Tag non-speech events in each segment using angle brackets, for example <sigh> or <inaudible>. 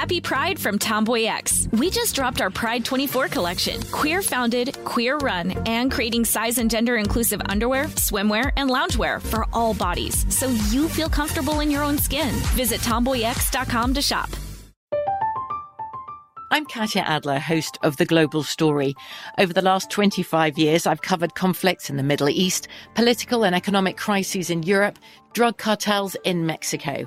Happy Pride from Tomboy X. We just dropped our Pride 24 collection. Queer founded, queer run, and creating size and gender inclusive underwear, swimwear, and loungewear for all bodies so you feel comfortable in your own skin. Visit tomboyx.com to shop. I'm Katya Adler, host of The Global Story. Over the last 25 years, I've covered conflicts in the Middle East, political and economic crises in Europe, drug cartels in Mexico.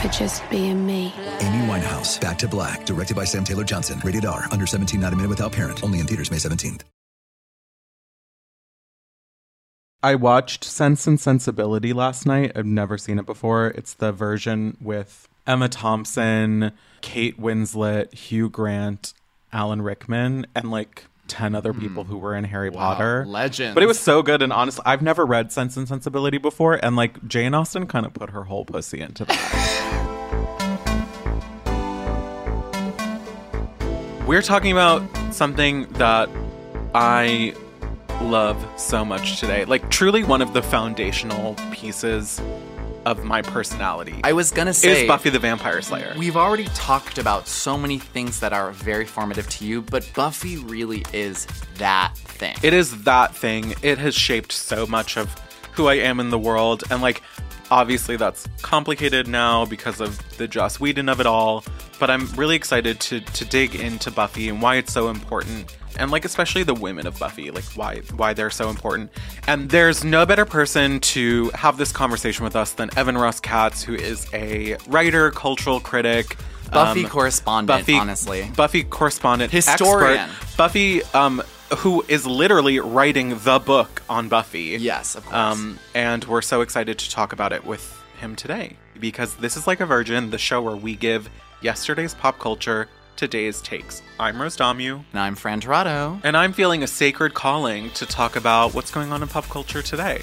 for just being me. Amy Winehouse, Back to Black, directed by Sam Taylor Johnson. Rated R, under 17, not a minute without parent. Only in theaters May 17th. I watched Sense and Sensibility last night. I've never seen it before. It's the version with Emma Thompson, Kate Winslet, Hugh Grant, Alan Rickman, and like 10 other people hmm. who were in Harry Potter. Legend. But it was so good. And honestly, I've never read Sense and Sensibility before. And like Jane Austen kind of put her whole pussy into that. <sighs> We're talking about something that I love so much today. Like, truly one of the foundational pieces of my personality. I was gonna say is Buffy the Vampire Slayer. We've already talked about so many things that are very formative to you, but Buffy really is that thing. It is that thing. It has shaped so much of who I am in the world. And, like, obviously that's complicated now because of the Joss Whedon of it all. But I'm really excited to, to dig into Buffy and why it's so important. And like especially the women of Buffy, like why why they're so important. And there's no better person to have this conversation with us than Evan Ross Katz, who is a writer, cultural critic, Buffy um, correspondent, Buffy, honestly. Buffy correspondent, Historian. expert. Buffy, um, who is literally writing the book on Buffy. Yes, of course. Um, and we're so excited to talk about it with him today because this is like a Virgin, the show where we give yesterday's pop culture today's takes. I'm Rose Dommu. and I'm Fran Tirado. And I'm feeling a sacred calling to talk about what's going on in pop culture today.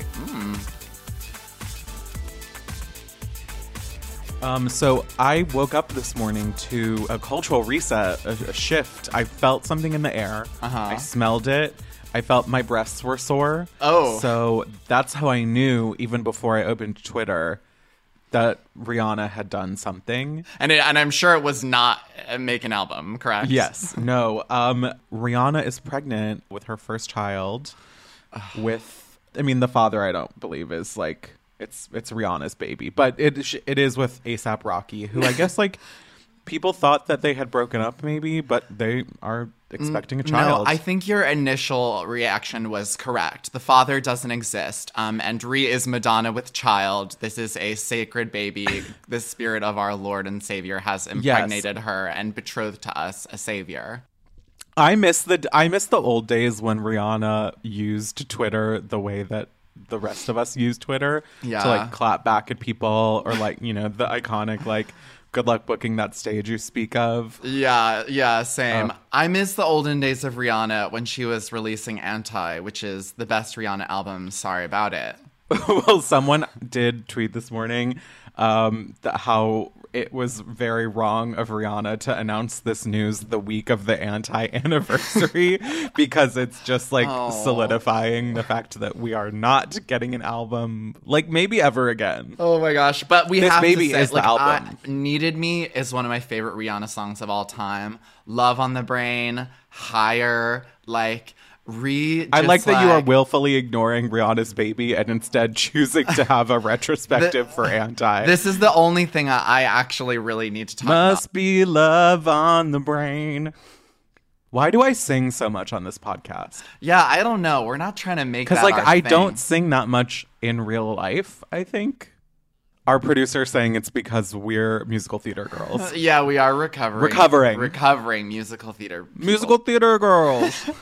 Um, so I woke up this morning to a cultural reset, a, a shift. I felt something in the air. Uh-huh. I smelled it. I felt my breasts were sore. Oh. So that's how I knew, even before I opened Twitter, that Rihanna had done something. And it, and I'm sure it was not uh, make an album, correct? Yes. No. Um, Rihanna is pregnant with her first child. <sighs> with, I mean, the father I don't believe is like it's it's Rihanna's baby, but it it is with ASAP Rocky, who I guess like <laughs> people thought that they had broken up, maybe, but they are expecting a child. No, I think your initial reaction was correct. The father doesn't exist. Um, and Rhea is Madonna with child. This is a sacred baby. <laughs> the spirit of our Lord and Savior has impregnated her and betrothed to us a savior. I miss the I miss the old days when Rihanna used Twitter the way that the rest of us use Twitter Yeah. to like clap back at people or like you know the iconic like good luck booking that stage you speak of. Yeah, yeah, same. Oh. I miss the olden days of Rihanna when she was releasing Anti, which is the best Rihanna album. Sorry about it. <laughs> well, someone did tweet this morning um, that how it was very wrong of Rihanna to announce this news the week of the anti anniversary <laughs> because it's just like solidifying the fact that we are not getting an album like maybe ever again. Oh my gosh! But we This have Baby to say, is the like, album. I- "Needed Me" is one of my favorite Rihanna songs of all time. "Love on the Brain," "Higher," like re. I just, like that you are willfully ignoring Rihanna's baby and instead <laughs> choosing to have a retrospective for anti. This is the only thing I, I actually really need to talk about. must be love on the brain. Why do I sing so much on this podcast? Yeah, I don't know. We're not trying to make Because like I thing. don't sing that much in real life. I think our producer saying it's because we're musical theater girls. <laughs> Yeah, we are recovering. Recovering. Recovering musical theater. people. musical theater girls. <laughs>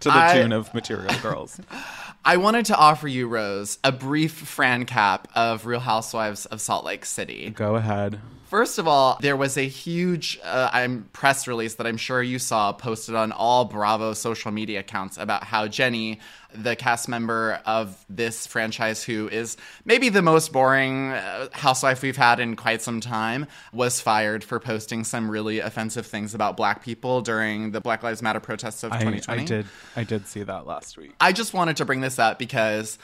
to the I- tune of Material Girls. <laughs> I wanted to offer you, Rose, a brief Fran cap of Real Housewives of Salt Lake City. Go ahead. First of all, there was a huge uh, I'm press release that I'm sure you saw posted on all Bravo social media accounts about how Jenny, the cast member of this franchise, who is maybe the most boring uh, housewife we've had in quite some time, was fired for posting some really offensive things about black people during the Black Lives Matter protests of I, 2020. I did I did see that last week. I just wanted to bring this up because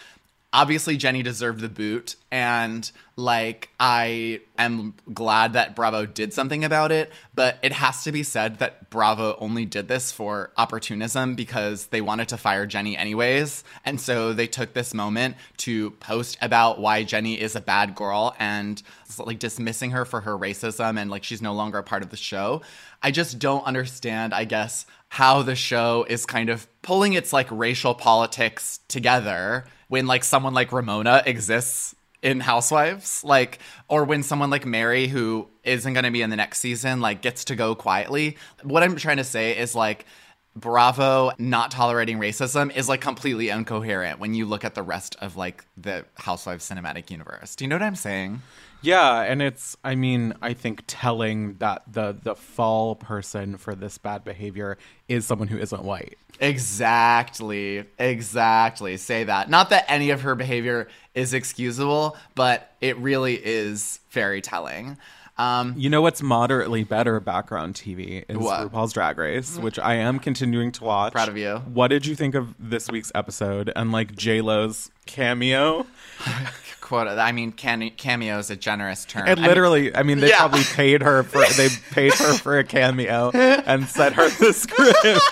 obviously Jenny deserved the boot and like I am glad that Bravo did something about it, but it has to be said that Bravo only did this for opportunism because they wanted to fire Jenny anyways. And so they took this moment to post about why Jenny is a bad girl and like dismissing her for her racism and like she's no longer a part of the show. I just don't understand, I guess, how the show is kind of pulling its like racial politics together when like someone like Ramona exists in Housewives, like, or when someone like Mary, who isn't going to be in the next season, like gets to go quietly. What I'm trying to say is like, Bravo not tolerating racism is like completely incoherent when you look at the rest of like the Housewives cinematic universe. Do you know what I'm saying? Yeah, and it's I mean, I think telling that the the fall person for this bad behavior is someone who isn't white. Exactly. Exactly. Say that. Not that any of her behavior is excusable, but it really is very telling. Um, You know what's moderately better background TV is What? RuPaul's Drag Race, which I am continuing to watch. Proud of you. What did you think of this week's episode and like J Lo's cameo? <laughs> quote. I mean, can- cameo is a generous term. And I mean, literally, I mean, they Yeah. probably paid her for they <laughs> paid her for a cameo and sent her the script. <laughs>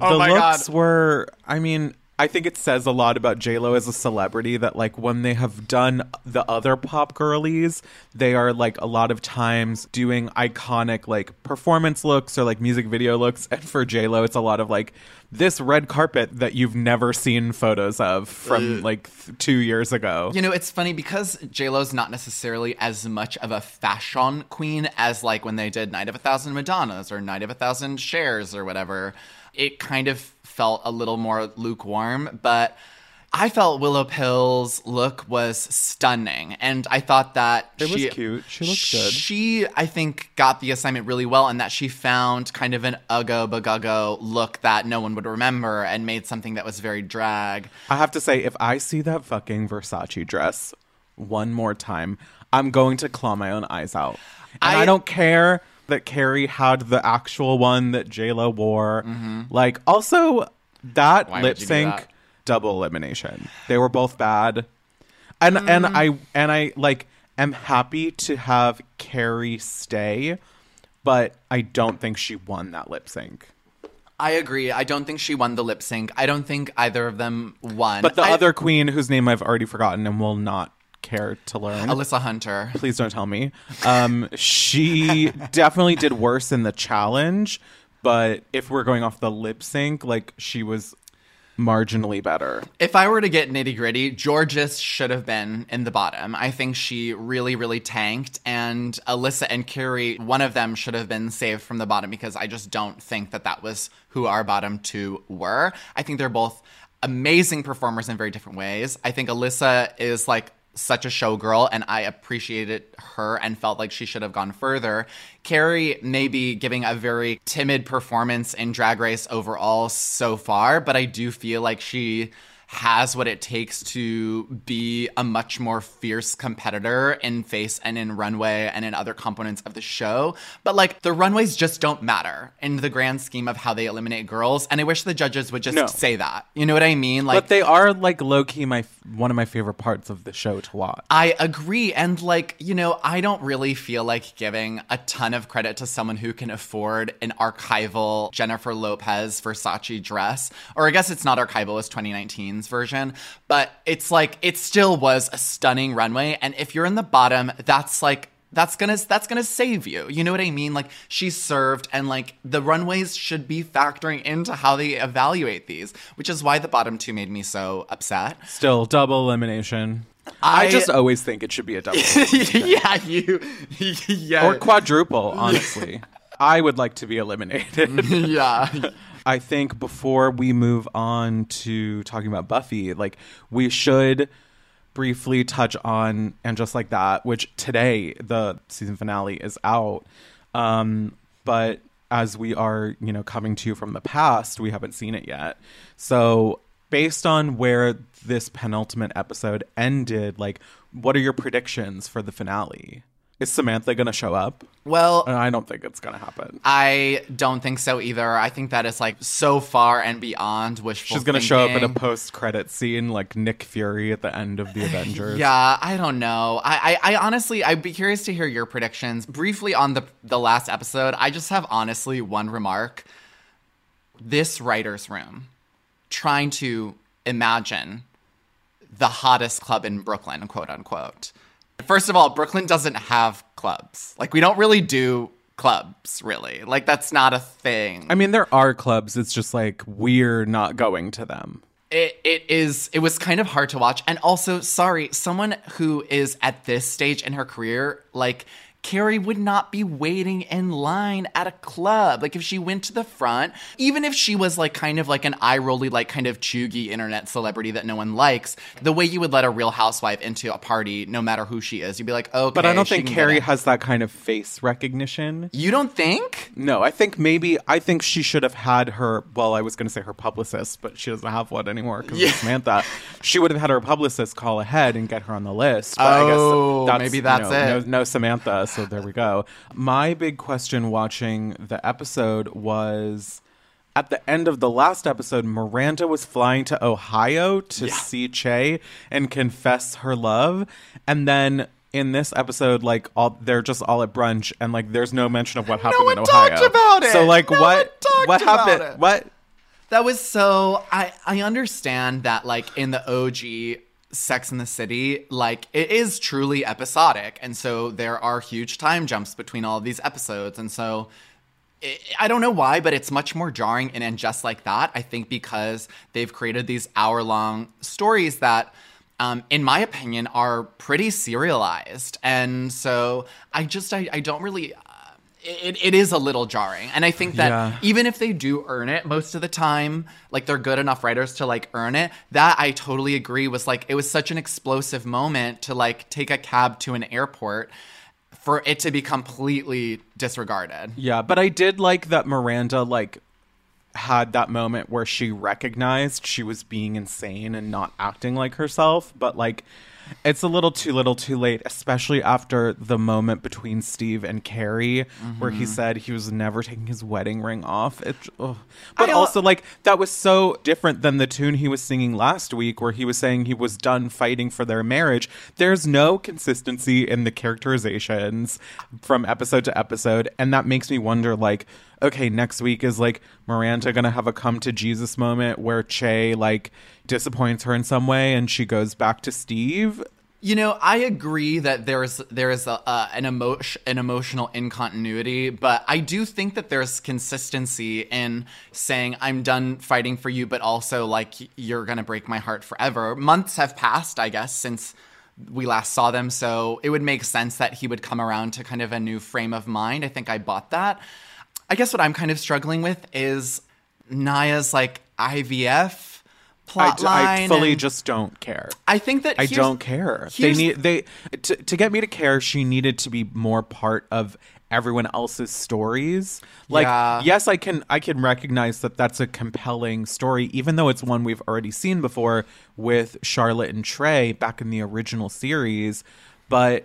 Oh the my looks God. were I mean, I think it says a lot about J Lo as a celebrity that like when they have done the other pop girlies, they are like a lot of times doing iconic like performance looks or like music video looks. And for J Lo, it's a lot of like this red carpet that you've never seen photos of from like th- two years ago. You know, it's funny because JLo's not necessarily as much of a fashion queen as like when they did Night of a Thousand Madonnas or Night of a Thousand Chers or whatever. It kind of felt a little more lukewarm, but I felt Willow Pill's look was stunning, and I thought that It was she, cute. She looked good. She, I think, got the assignment really well, and that she found kind of an uggo bagago look that no one would remember, and made something that was very drag. I have to say, if I see that fucking Versace dress one more time, I'm going to claw my own eyes out. And I, I- don't care that Kerri had the actual one that JLo wore. Mm-hmm. Like, also that Why lip you do sync, that? double elimination. They were both bad, and and mm. I and I like am happy to have Kerri stay, but I don't think she won that lip sync. I agree. I don't think she won the lip sync. I don't think either of them won. But the I- other queen, whose name I've already forgotten and will not care to learn, Alyssa Hunter. please don't tell me. Um, she <laughs> definitely did worse in the challenge, but if we're going off the lip sync, like she was marginally better. If I were to get nitty gritty, Jorgeous should have been in the bottom. I think she really, really tanked, and Alyssa and Kerri, one of them should have been saved from the bottom because I just don't think that that was who our bottom two were. I think they're both amazing performers in very different ways. I think Alyssa is like such a showgirl and I appreciated her and felt like she should have gone further. Kerri may be giving a very timid performance in Drag Race overall so far, but I do feel like she has what it takes to be a much more fierce competitor in face and in runway and in other components of the show. But like the runways just don't matter in the grand scheme of how they eliminate girls. And I wish the judges would just No. say that. You know what I mean? Like but they are like low key my one of my favorite parts of the show to watch. I agree. And like, you know, I don't really feel like giving a ton of credit to someone who can afford an archival Jennifer Lopez Versace dress. Or I guess it's not archival, it's 2019's version. But it's like, it still was a stunning runway. And if you're in the bottom, that's like, that's gonna that's gonna save you. You know what I mean? Like she served, and like the runways should be factoring into how they evaluate these, which is why the bottom two made me so upset. Still double elimination. I, I- just always think it should be a double <laughs> yeah, you, <laughs> yeah, or quadruple. Honestly, I would like to be eliminated. <laughs> yeah. I think before we move on to talking about Buffy, like we should briefly touch on and just like that, which today the season finale is out. Um, but as we are, you know, coming to you from the past, we haven't seen it yet. So based on where this penultimate episode ended, like what are your predictions for the finale? Is Samantha gonna show up? Well, I don't think it's gonna happen. I don't think so either. I think that is like so far and beyond wishful. She's gonna show up in a post-credit scene like Nick Fury at the end of the <laughs> Avengers. Yeah, I don't know. I, I, I honestly, I'd be curious to hear your predictions. Briefly on the the last episode, I just have honestly one remark. This writer's room, trying to imagine the hottest club in Brooklyn, quote unquote. First of all, Brooklyn doesn't have clubs. Like we don't really do clubs, really. Like that's not a thing. I mean, there are clubs. It's just like we're not going to them. it, it is it was kind of hard to watch and also sorry someone who is at this stage in her career like Carrie would not be waiting in line at a club. Like if she went to the front, even if she was like kind of like an eye rolly, like kind of chuggy internet celebrity that no one likes, the way you would let a real housewife into a party, no matter who she is, you'd be like, okay. But I don't think Carrie has that kind of face recognition. You don't think? No, I think maybe I think she should have had her. Well, I was going to say her publicist, but she doesn't have one anymore because Yeah. of Samantha. She would have had her publicist call ahead and get her on the list. But Oh, I guess oh, maybe you that's know, it. No, no Samantha. So there we go. My big question watching the episode was. At the end of the last episode, Miranda was flying to Ohio to see Che and confess her love. And then in this episode, like all they're just all at brunch and like there's no mention of what happened one in Ohio. talked about it. So like No what one talked what about happened? it. What That was so I I understand that like in the OG Sex in the City, like it is truly episodic. And so there are huge time jumps between all of these episodes. And so I- I don't know why, but it's much more jarring and, and just like that. I think because they've created these hour long stories that, um, in my opinion, are pretty serialized. And so I just, I, I don't really. It, it is a little jarring. And I think that Yeah. even if they do earn it most of the time, like they're good enough writers to like earn it, that I totally agree was like, it was such an explosive moment to like take a cab to an airport for it to be completely disregarded. Yeah, but I did like that Miranda like had that moment where she recognized she was being insane and not acting like herself, but like it's a little too little too late, especially after the moment between Steve and Carrie where he mm-hmm. said he was never taking his wedding ring off. It. But also like that was so different than the tune he was singing last week where he was saying he was done fighting for their marriage. There's no consistency in the characterizations from episode to episode and that makes me wonder like okay, next week is like Miranda gonna have a come to Jesus moment where Che like disappoints her in some way and she goes back to Steve. You know, I agree that there's there is a, uh, an emotion an emotional incontinuity, but I do think that there's consistency in saying I'm done fighting for you, but also like you're gonna break my heart forever. Months have passed, I guess, since we last saw them, so it would make sense that he would come around to kind of a new frame of mind. I think I bought that. I guess what I'm kind of struggling with is Nya's like IVF I, plot I line. fully and just don't care. I think that I don't care. They need they to, to get me to care. She needed to be more part of everyone else's stories. Like Yeah. yes, I can I can recognize that that's a compelling story even though it's one we've already seen before with Charlotte and Trey back in the original series, but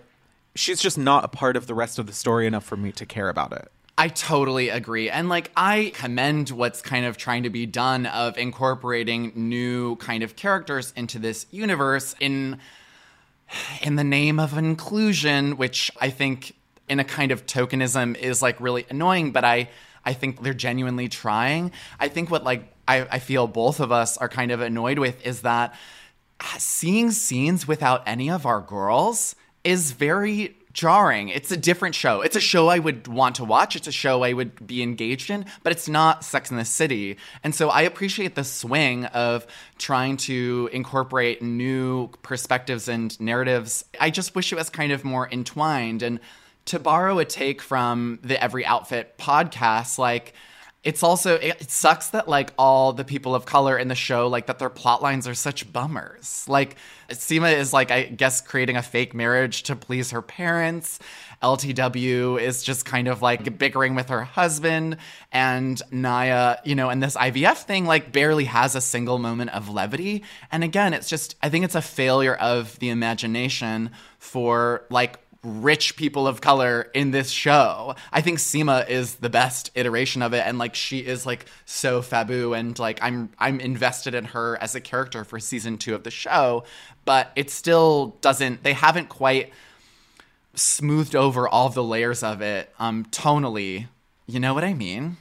she's just not a part of the rest of the story enough for me to care about it. I totally agree. And like I commend what's kind of trying to be done of incorporating new kind of characters into this universe in in the name of inclusion, which I think in a kind of tokenism is like really annoying, but I I think they're genuinely trying. I think what like I, I feel both of us are kind of annoyed with is that uh, seeing scenes without any of our girls is very jarring. It's a different show. It's a show I would want to watch. It's a show I would be engaged in, but it's not Sex in the City. And so I appreciate the swing of trying to incorporate new perspectives and narratives. I just wish it was kind of more entwined. And to borrow a take from the Every Outfit podcast, like, it's also it sucks that like all the people of color in the show like that their plot lines are such bummers. Like Seema is like i guess creating a fake marriage to please her parents. Ltw is just kind of like bickering with her husband. And Nya you know and this ivf thing like barely has a single moment of levity. And again it's just i think it's a failure of the imagination for like rich people of color in this show. I think Seema is the best iteration of it and like she is like so fabu and like I'm I'm invested in her as a character for season 2 of the show, but it still doesn't they haven't quite smoothed over all the layers of it um tonally. You know what I mean?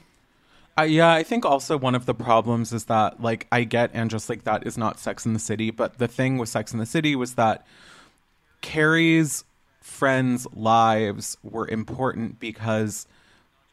Uh, yeah, I think also one of the problems is that, like, I get and just like that is not Sex in the City, but the thing with Sex in the City was that Carrie's friends' lives were important because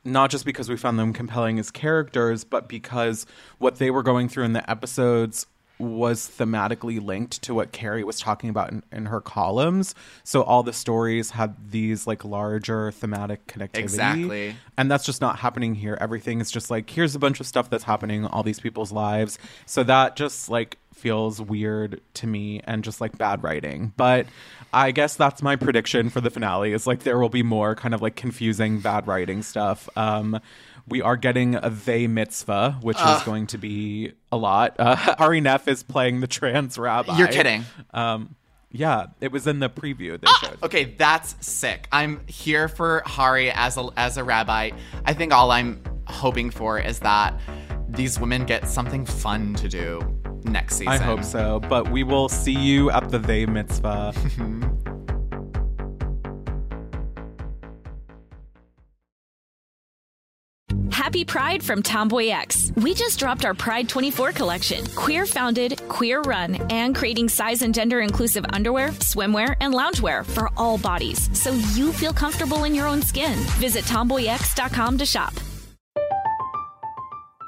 not just because we found them compelling as characters, but because what they were going through in the episodes was thematically linked to what Carrie was talking about in, in her columns. So all the stories had these like larger thematic connectivity. Exactly. And that's just not happening here. Everything is just like, here's a bunch of stuff that's happening all these people's lives. So that just like feels weird to me and just like bad writing. But I guess that's my prediction for the finale is like there will be more kind of like confusing bad writing stuff. Um, we are getting a they mitzvah, which is going to be a lot. Uh, <laughs> Hari Nef is playing the trans rabbi. You're kidding. Um, yeah, it was in the preview they showed. Okay, that's sick. I'm here for Hari as a as a rabbi. I think all I'm hoping for is that these women get something fun to do next season. I hope so. But we will see you at the they mitzvah. <laughs> Happy Pride from Tomboy X. We just dropped our Pride 24 collection. Queer founded, queer run, and creating size and gender inclusive underwear, swimwear, and loungewear for all bodies so you feel comfortable in your own skin. Visit tomboyx.com to shop.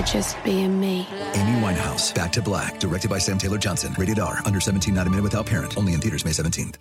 for just being me. Amy Winehouse, Back to Black, directed by Sam Taylor Johnson. Rated R, under 17, not a minute without parent. Only in theaters May 17th.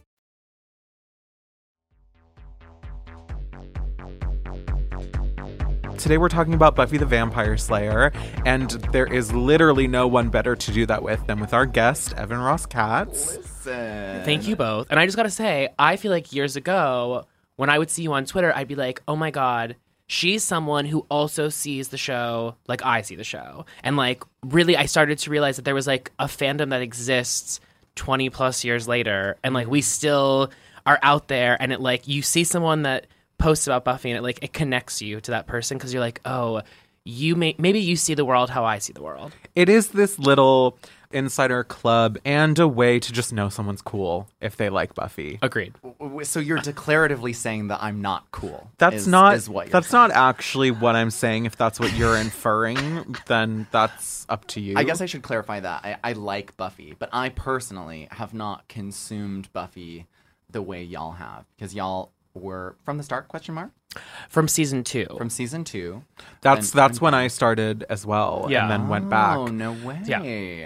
today we're talking about Buffy the Vampire Slayer, and there is literally no one better to do that with than with our guest, Evan Ross Katz. Thank you both. And I just got to say, I feel like years ago, when I would see you on Twitter, I'd be like, oh my God, she's someone who also sees the show like I see the show. And like, really, I started to realize that there was like a fandom that exists 20 plus years later. And like, we still are out there. And it like, you see someone that posts about Buffy and it like, it connects you to that person because you're like, oh, you may maybe you see the world how I see the world. It is this little insider club and a way to just know someone's cool if they like Buffy. Agreed. So you're declaratively saying that I'm not cool. That's is, not is what you're that's saying. not actually what I'm saying. If that's what you're inferring, then that's up to you. I guess I should clarify that. I, I like Buffy, but I personally have not consumed Buffy the way y'all have because y'all were from the start question mark From season two. from season two. that's and- that's and- when I started as well, Yeah. and then went back. Oh no way! Yeah.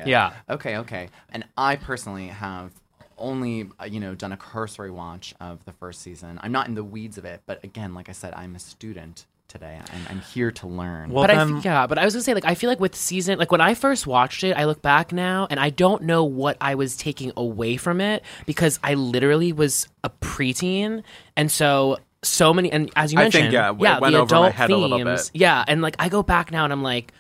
Yeah. Okay, okay. And I personally have only uh, you know done a cursory watch of the first season. I'm not in the weeds of it, but again, like I said, I'm a student today. I'm, I'm here to learn. Well, but I then- f- yeah, but I was gonna say like I feel like with season like when I first watched it, I look back now and I don't know what I was taking away from it because I literally was a preteen, and so so many and as you I think, mentioned, yeah, it went the over my adult head a little themes, bit. yeah, and like I go back now and I'm like.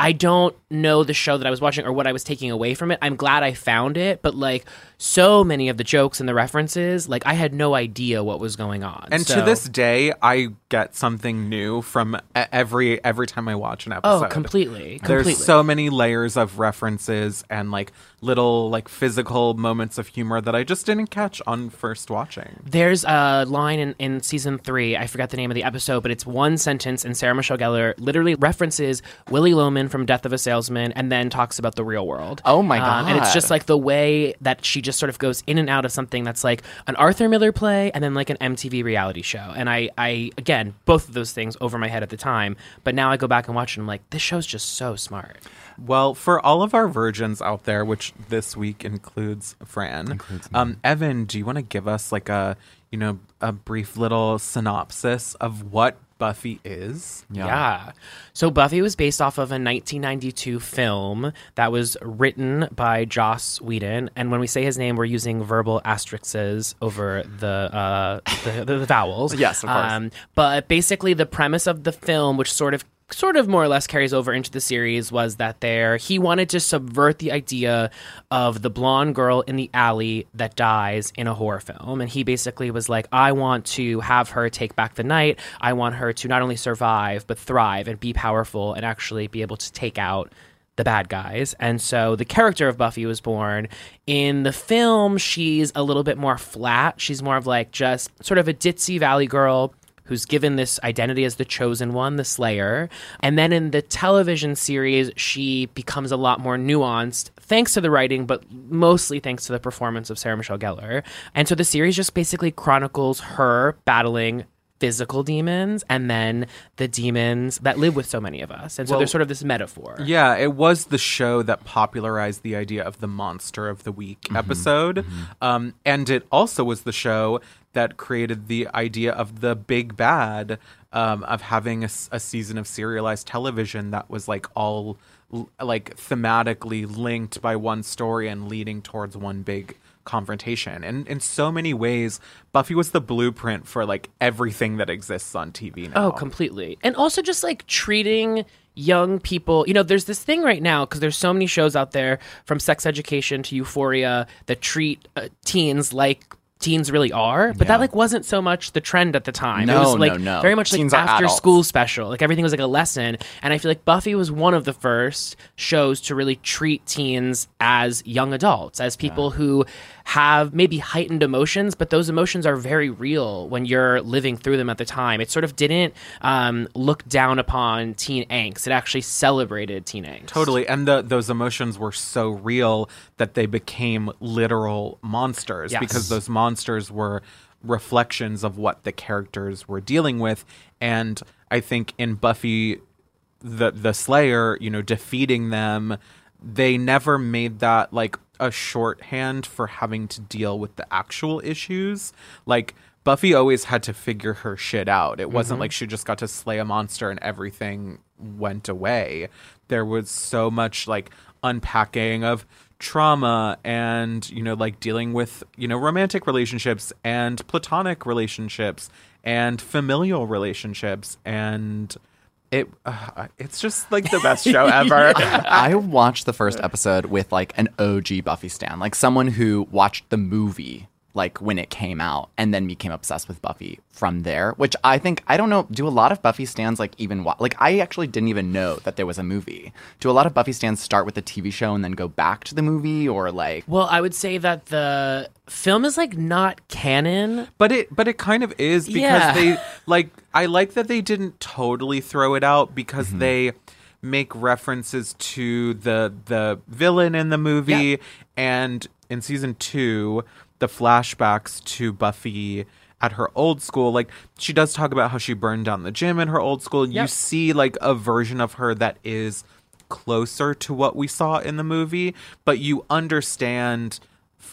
I don't know the show that I was watching or what I was taking away from it. I'm glad I found it, but like so many of the jokes and the references, like I had no idea what was going on. And to this day, I get something new from every every time I watch an episode. oh, completely, There's completely. so many layers of references and like little like physical moments of humor that I just didn't catch on first watching. There's a line in, in season three, I forgot the name of the episode, but it's one sentence, and Sarah Michelle Gellar literally references Willy Loman from Death of a Salesman and then talks about the real world. Oh my Um, and it's just like the way that she just sort of goes in and out of something that's like an Arthur Miller play and then like an MTV reality show. And I, I again, both of those things over my head at the time, but now I go back and watch it and I'm like, this show's just so smart. Well, for all of our virgins out there, which this week includes Fran, um, Evan, do you want to give us like a you know a brief little synopsis of what Buffy is? Yeah. So Buffy was based off of a 1992 film that was written by Joss Whedon, and when we say his name, we're using verbal asterisks over the uh, the, the, the vowels. <laughs> Yes, of course. Um, but basically, the premise of the film, which sort of sort of more or less carries over into the series was that there he wanted to subvert the idea of the blonde girl in the alley that dies in a horror film and he basically was like I want to have her take back the night I want her to not only survive but thrive and be powerful and actually be able to take out the bad guys. And so the character of Buffy was born. In the film, she's a little bit more flat. She's more of like just sort of a ditzy valley girl who's given this identity as the chosen one, the slayer. And then in the television series, she becomes a lot more nuanced thanks to the writing, but mostly thanks to the performance of Sarah Michelle Gellar. And so the series just basically chronicles her battling physical demons and then the demons that live with so many of us. And so Well, there's sort of this metaphor. Yeah, it was the show that popularized the idea of the monster of the week Mm-hmm. episode. Um, and it also was the show that created the idea of the big bad um, of having a season of serialized television that was like all like thematically linked by one story and leading towards one big confrontation. And in so many ways, Buffy was the blueprint for like everything that exists on TV now. Oh, completely. And also just like treating young people, you know, there's this thing right now because there's so many shows out there from sex education to euphoria that treat uh, teens like teens really are but that like wasn't so much the trend at the time. It No, was like no, no. very much like Teens after school special. Like everything was like a lesson. And i feel like buffy was one of the first shows to really treat teens as young adults as people who have maybe heightened emotions but those emotions are very real when you're living through them at the time. It sort of didn't um, look down upon teen angst. It actually celebrated teen angst. Totally, and the, those emotions were so real that they became literal monsters Yes. because those monsters were reflections of what the characters were dealing with. And I think in Buffy, the the Slayer, you know, defeating them, they never made that like a shorthand for having to deal with the actual issues. Like Buffy always had to figure her shit out. It wasn't Mhm. like she just got to slay a monster and everything went away. There was so much like unpacking of trauma and you know like dealing with you know romantic relationships and platonic relationships and familial relationships. And it uh, it's just like the best show <laughs> ever. <laughs> I watched the first episode with like an OG Buffy stan, like someone who watched the movie like when it came out and then became obsessed with Buffy from there, which I think I don't know, do a lot of Buffy stands like even wa- like I actually didn't even know that there was a movie. Do a lot of Buffy stands start with the TV show and then go back to the movie or like Well, I would say that the film is like not canon. But it but it kind of is because Yeah. they like I like that they didn't totally throw it out because Mm-hmm. they make references to the the villain in the movie Yeah. and in season 2 the flashbacks to Buffy at her old school. Like she does talk about how she burned down the gym in her old school. You see like a version of her that is closer to what we saw in the movie but you understand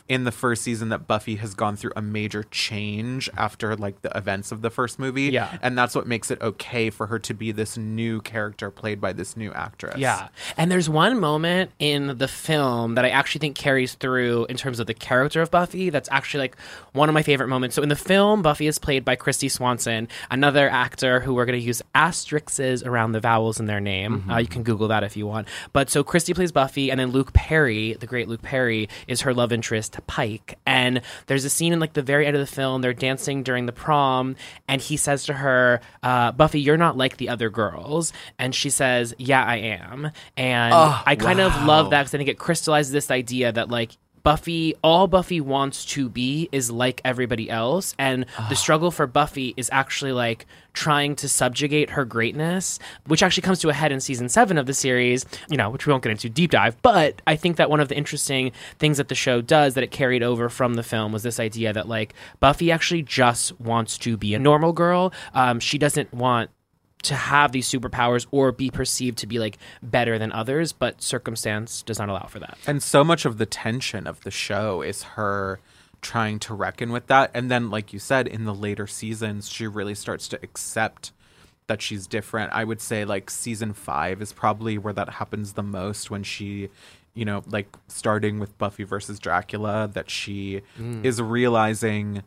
in the first season that Buffy has gone through a major change after like the events of the first movie. Yeah. And that's what makes it okay for her to be this new character played by this new actress. Yeah. And there's one moment in the film that I actually think carries through in terms of the character of Buffy that's actually like one of my favorite moments. So in the film, Buffy is played by Kristy Swanson, another actor who we're going to use asterisks around the vowels in their name. Uh, you can Google that if you want. But so Kristy plays Buffy, and then Luke Perry, the great Luke Perry, is her love interest, Pike. And there's a scene in like the very end of the film, they're dancing during the prom, and he says to her, uh, Buffy, you're not like the other girls. And she says, Yeah, I am. And Oh, I kind of love that because I think it crystallizes this idea that like Buffy, all Buffy wants to be is like everybody else. And the struggle for Buffy is actually like trying to subjugate her greatness, which actually comes to a head in season seven of the series, you know, which we won't get into deep dive. But I think that one of the interesting things that the show does that it carried over from the film was this idea that like Buffy actually just wants to be a normal girl. Um, she doesn't want to have these superpowers or be perceived to be like better than others, but circumstance does not allow for that. And so much of the tension of the show is her trying to reckon with that. And then, like you said, in the later seasons, she really starts to accept that she's different. I would say, like, season five is probably where that happens the most when she, you know, like starting with Buffy versus Dracula, that she Mm. is realizing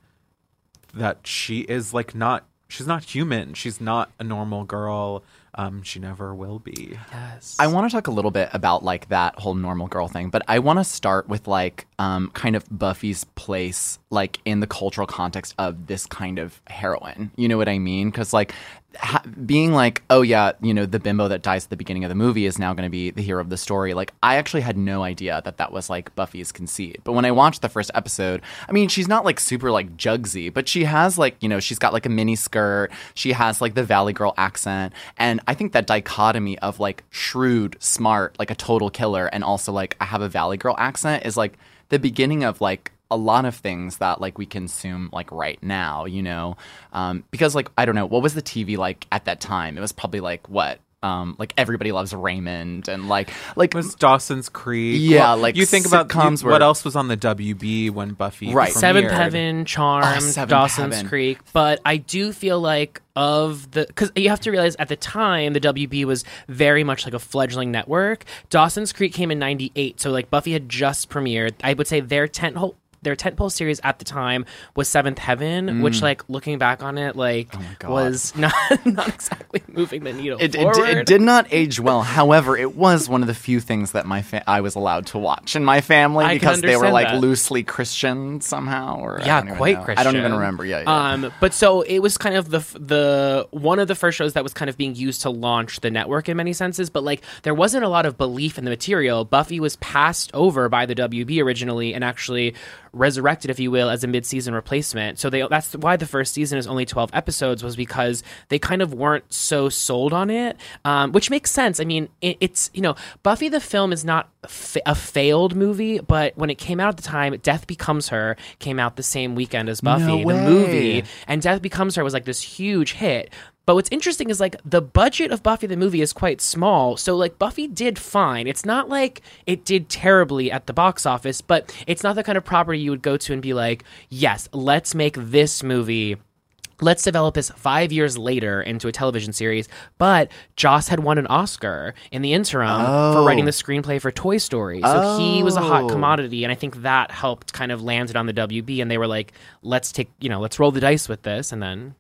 that she is like not. She's not human. She's not a normal girl. Um, she never will be. Yes. I want to talk a little bit about like that whole normal girl thing, but I want to start with like um kind of Buffy's place like in the cultural context of this kind of heroine. You know what I mean? Cuz like ha- being like, oh yeah, you know, the bimbo that dies at the beginning of the movie is now going to be the hero of the story. Like I actually had no idea that that was like Buffy's conceit. But when I watched the first episode, I mean, she's not like super like jugsy, but she has like, you know, she's got like a mini skirt, she has like the Valley Girl accent, and I think that dichotomy of like shrewd, smart, like a total killer, and also like I have a Valley Girl accent is like the beginning of like a lot of things that like we consume like right now, you know, um, because like I don't know what was the TV like at that time. It was probably like what. Um, like everybody loves Raymond and like like It was Dawson's Creek. Yeah, Well, like you think about you- were- what else was on the WB when Buffy Right. Seventh premiered? Heaven, Charm, Oh, Dawson's Heaven. Creek. But I do feel like of the because you have to realize at the time the WB was very much like a fledgling network. Dawson's Creek came in '98, so like Buffy had just premiered. I would say their tentpole their tentpole series at the time was Seventh Heaven, which like looking back on it, like Mm. Oh was <laughs> not not exactly moving the needle It, it, it did not age well. However, it was one of the few things that my fa- I was allowed to watch in my family I because they were like that. loosely Christian somehow. Or yeah, quite know. Christian. I don't even remember. Yeah, yeah. Um, but so it was kind of the the one of the first shows that was kind of being used to launch the network in many senses. But like there wasn't a lot of belief in the material. Buffy was passed over by the WB originally and actually resurrected, if you will, as a mid-season replacement. So they that's why the first season is only twelve episodes was because they kind of weren't so sold on it, um, which makes sense. I mean, it, it's you know Buffy the film is not fa- a failed movie, but when it came out at the time, Death Becomes Her came out the same weekend as Buffy No the movie, and Death Becomes Her was like this huge hit. But what's interesting is like the budget of Buffy the movie is quite small. So like Buffy did fine. It's not like it did terribly at the box office, but it's not the kind of property you would go to and be like, yes, let's make this movie let's develop this five years later into a television series. But Joss had won an Oscar in the interim oh. for writing the oh. screenplay for Toy Story. So oh. he was a hot oh. commodity. And I think that helped kind of land it on the WB. And they were like, let's take, you know, let's roll the dice with this. And then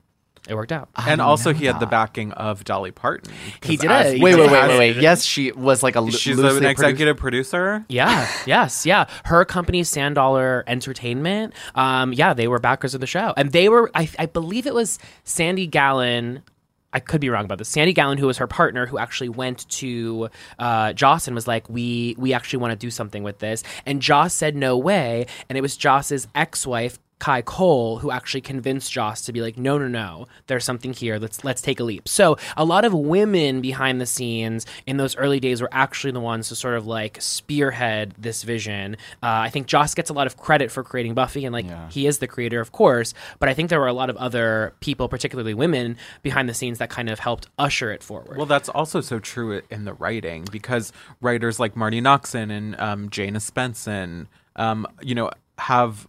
it worked out. and also, he had the backing of Dolly Parton. He did it. Wait, wait, wait, wait, wait. Yes, she was like a. She's an executive producer. Yeah. yes. Yeah. Her company, Sandollar Entertainment. Um. Yeah, they were backers of the show, and they were. I, I believe it was Sandy Gallin. I could be wrong about this. Sandy Gallin, who was her partner, who actually went to uh, Joss and was like, "We we actually want to do something with this," and Joss said, "No way." And it was Joss's ex-wife, Kai Cole who actually convinced Joss to be like, no, no, no, there's something here. Let's let's take a leap. So a lot of women behind the scenes in those early days were actually the ones to sort of like spearhead this vision. Uh, I think Joss gets a lot of credit for creating Buffy, and like yeah. he is the creator, of course. But I think there were a lot of other people, particularly women, behind the scenes that kind of helped usher it forward. Well, that's also so true in the writing because writers like Marti Noxon and um, Jane Espenson, um, you know, have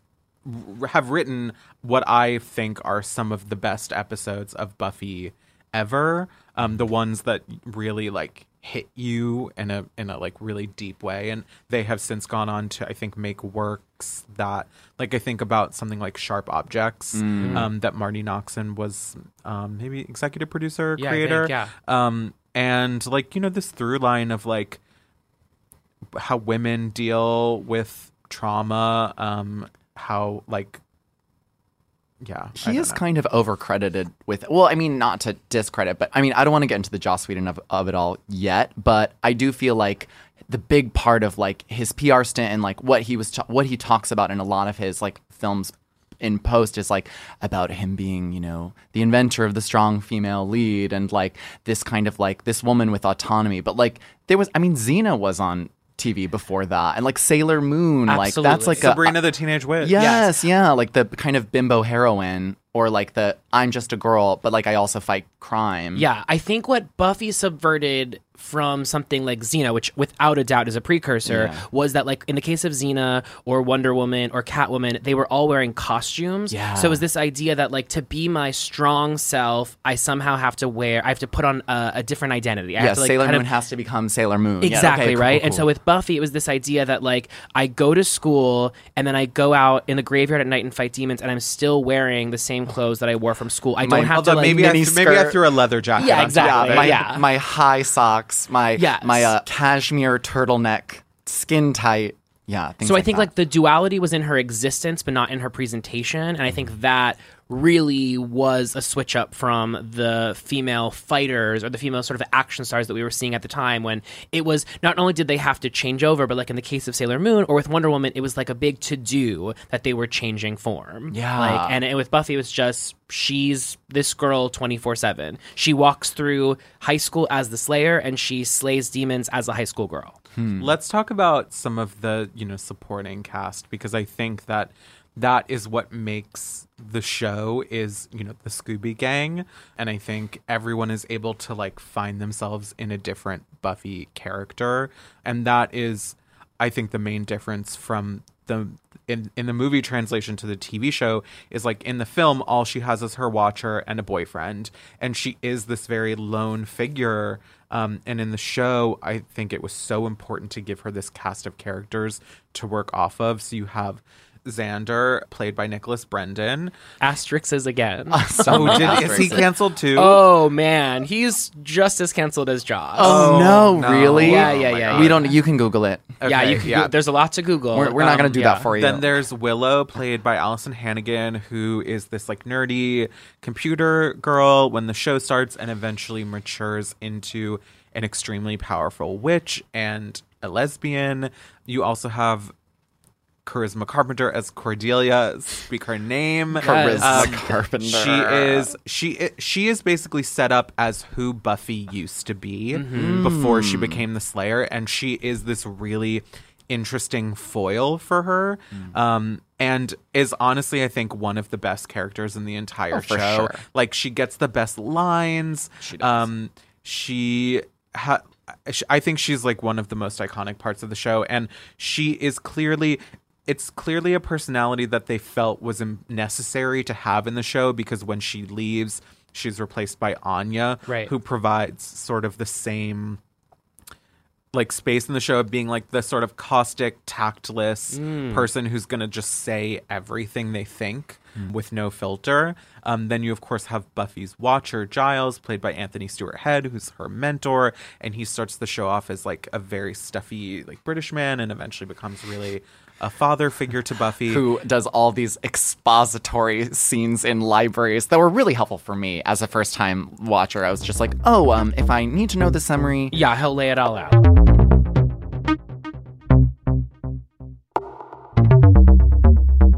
have written what I think are some of the best episodes of Buffy ever. Um, the ones that really like hit you in a in a like really deep way and they have since gone on to i think make works that like i think about something like sharp objects mm. um, that marti noxon was um, maybe executive producer yeah, creator think, yeah. um, and like you know this through line of like how women deal with trauma um, how like yeah he is know. kind of overcredited with well i mean not to discredit but i mean i don't want to get into the joss whedon of, of it all yet but i do feel like the big part of like his pr stint and like what he was ta- what he talks about in a lot of his like films in post is like about him being you know the inventor of the strong female lead and like this kind of like this woman with autonomy but like there was i mean xena was on TV before that, and like Sailor Moon, Absolutely. like that's like Sabrina a, the Teenage Witch. Yes, yes, yeah, like the kind of bimbo heroine, or like the I'm just a girl, but like I also fight crime. Yeah, I think what Buffy subverted from something like Xena, which without a doubt is a precursor, yeah. was that like in the case of Xena or Wonder Woman or Catwoman, they were all wearing costumes. Yeah. So it was this idea that like to be my strong self, I somehow have to wear, I have to put on a, a different identity. I yeah, have to, like, Sailor Moon of, has to become Sailor Moon. Exactly yeah, okay, right. Cool, and so with Buffy, it was this idea that like I go to school and then I go out in the graveyard at night and fight demons, and I'm still wearing the same clothes that I wore from school. I don't have to like, maybe I, maybe I threw a leather jacket. Yeah, exactly. My, yeah. my high my my uh, cashmere turtleneck, skin tight. Yeah. So like I think that. like the duality was in her existence, but not in her presentation, and I think that really was a switch up from the female fighters or the female sort of action stars that we were seeing at the time when it was not only did they have to change over but like in the case of Sailor Moon or with Wonder Woman it was like a big to do that they were changing form yeah like and, and with Buffy it was just she's this girl 24/7 she walks through high school as the slayer and she slays demons as a high school girl hmm. let's talk about some of the you know supporting cast because I think that that is what makes the show is you know the scooby gang and i think everyone is able to like find themselves in a different buffy character and that is i think the main difference from the in in the movie translation to the tv show is like in the film all she has is her watcher and a boyfriend. And she is this very lone figure um, and in the show i think it was so important to give her this cast of characters to work off of. So you have Xander, played by Nicholas Brendon. Asterixes again. <laughs> oh, <laughs> did, is he canceled too? Oh man, he's just as canceled as Joss. Oh, oh no, no, really? Yeah, yeah, oh yeah, We don't. You can Google it. Okay, yeah, you can. Yeah. there's a lot to Google. We're, we're um, not going to do yeah. that for you. Then there's Willow, played by Alyson Hannigan, who is this like nerdy computer girl when the show starts, and eventually matures into an extremely powerful witch and a lesbian. You also have Charisma Carpenter as Cordelia. Speak her name. Charisma um, Carpenter. She is she she is basically set up as who Buffy used to be mm-hmm. before she became the Slayer, and she is this really interesting foil for her. Mm. Um, and is honestly, I think, one of the best characters in the entire Oh, for show. sure. Like she gets the best lines. She does. Um, she ha- I think she's like one of the most iconic parts of the show, and she is clearly. It's clearly a personality that they felt was necessary to have in the show because when she leaves, she's replaced by Anya, Right. who provides sort of the same like space in the show of being like the sort of caustic, tactless Mm. person who's going to just say everything they think with no filter. Um, then you, of course, have Buffy's watcher, Giles, played by Anthony Stewart Head, who's her mentor. And he starts the show off as like a very stuffy, like British man and eventually becomes really a father figure to Buffy. Who does all these expository scenes in libraries that were really helpful for me as a first time watcher. I was just like, oh, um, if I need to know the summary. Yeah, he'll lay it all out.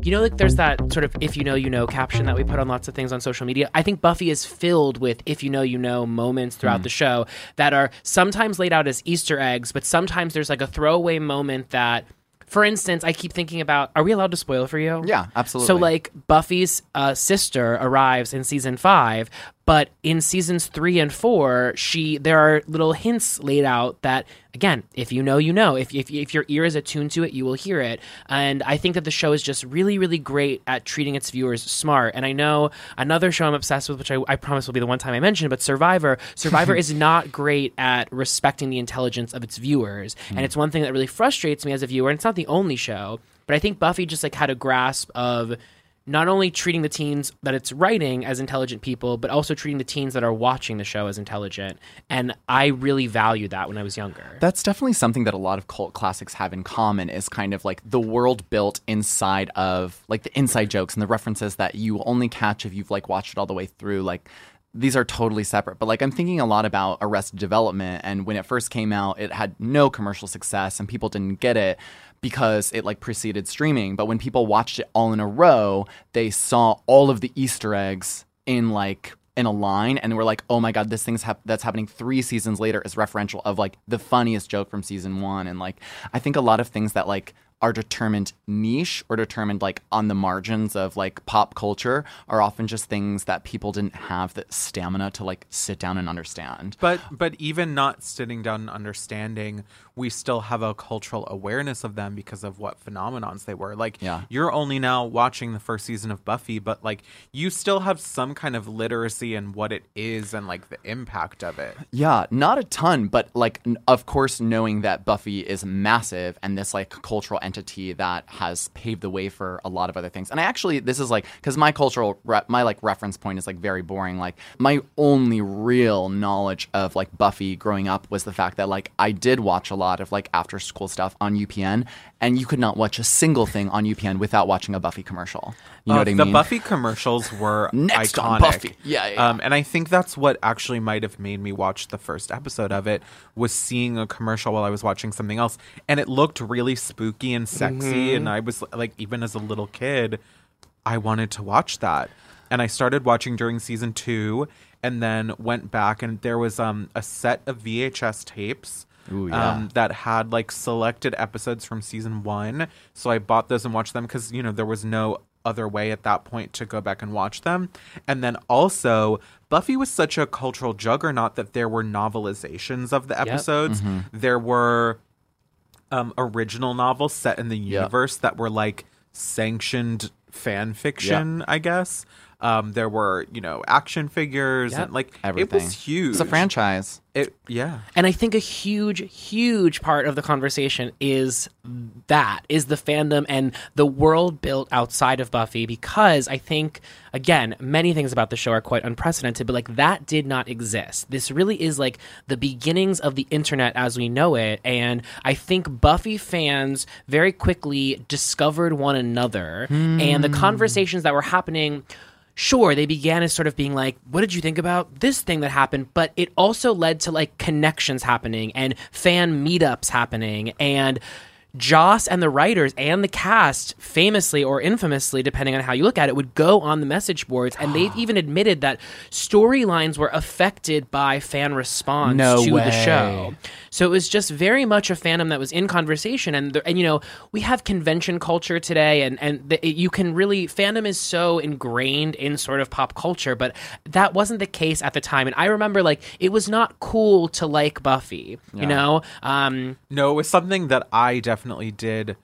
You know, like there's that sort of if you know, you know caption that we put on lots of things on social media. I think Buffy is filled with if you know, you know moments throughout Hmm. the show that are sometimes laid out as Easter eggs, but sometimes there's like a throwaway moment that, for instance, I keep thinking about are we allowed to spoil for you? Yeah, absolutely. So, like, Buffy's uh, sister arrives in season five, but in seasons three and four, she there are little hints laid out that, again, if you know, you know. If, if, if your ear is attuned to it, you will hear it. And I think that the show is just really, really great at treating its viewers smart. And I know another show I'm obsessed with, which I, I promise will be the one time I mention, but Survivor. Survivor <laughs> is not great at respecting the intelligence of its viewers. And hmm. it's one thing that really frustrates me as a viewer. And it's not the only show, but I think Buffy just like had a grasp of not only treating the teens that it's writing as intelligent people, but also treating the teens that are watching the show as intelligent. And I really valued that when I was younger. That's definitely something that a lot of cult classics have in common is kind of like the world built inside of like the inside jokes and the references that you only catch if you've like watched it all the way through. Like these are totally separate. But like I'm thinking a lot about Arrested Development and when it first came out, it had no commercial success and people didn't get it because it like preceded streaming. But when people watched it all in a row, they saw all of the Easter eggs in like in a line and we're like, oh my god, this thing's hap- that's happening three seasons later is referential of like the funniest joke from season one. And like I think a lot of things that like are determined niche or determined like on the margins of like pop culture are often just things that people didn't have the stamina to like sit down and understand. But but even not sitting down and understanding, we still have a cultural awareness of them because of what phenomenons they were. Like Yeah. you're only now watching the first season of Buffy, but like you still have some kind of literacy in what it is and like the impact of it. Yeah, not a ton, but like, n- of course, knowing that Buffy is massive and this like cultural entity that has paved the way for a lot of other things. And I actually, this is like, because my cultural, re- my like reference point is like very boring. Like, my only real knowledge of like Buffy growing up was the fact that like I did watch a lot of like after school stuff on UPN, and you could not watch a single thing on UPN without watching a Buffy commercial. You know Uh, what I the mean? Buffy commercials were <laughs> Next iconic. on Buffy. Yeah, yeah, Um, and I think that's what actually might have made me watch the first episode of it was seeing a commercial while I was watching something else, and it looked really spooky and sexy, Mhm. and I was like, even as a little kid, I wanted to watch that, and I started watching during season two, and then went back, and there was um a set of VHS tapes Ooh, yeah. um, that had like selected episodes from season one. So I bought those and watched them because, you know, there was no other way at that point to go back and watch them. And then also, Buffy was such a cultural juggernaut that there were novelizations of the Yep. episodes. Mhm. There were um, original novels set in the universe that were like sanctioned fan fiction, I guess. Um, there were, you know, action figures Yep. and like Everything. it was huge. It's a franchise. It yeah. And I think a huge, huge part of the conversation is that is the fandom and the world built outside of Buffy because I think again, many things about the show are quite unprecedented, but like that did not exist. This really is like the beginnings of the internet as we know it. And I think Buffy fans very quickly discovered one another and the conversations that were happening sure they began as sort of being like what did you think about this thing that happened but it also led to like connections happening and fan meetups happening and Joss and the writers and the cast, famously or infamously, depending on how you look at it, would go on the message boards, and they've even admitted that storylines were affected by fan response No to way. the show. So it was just very much a fandom that was in conversation, and the, and you know we have convention culture today, and and the, you can really fandom is so ingrained in sort of pop culture, but that wasn't the case at the time. And I remember like it was not cool to like Buffy, Yeah. you know. Um, No, it was something that I definitely did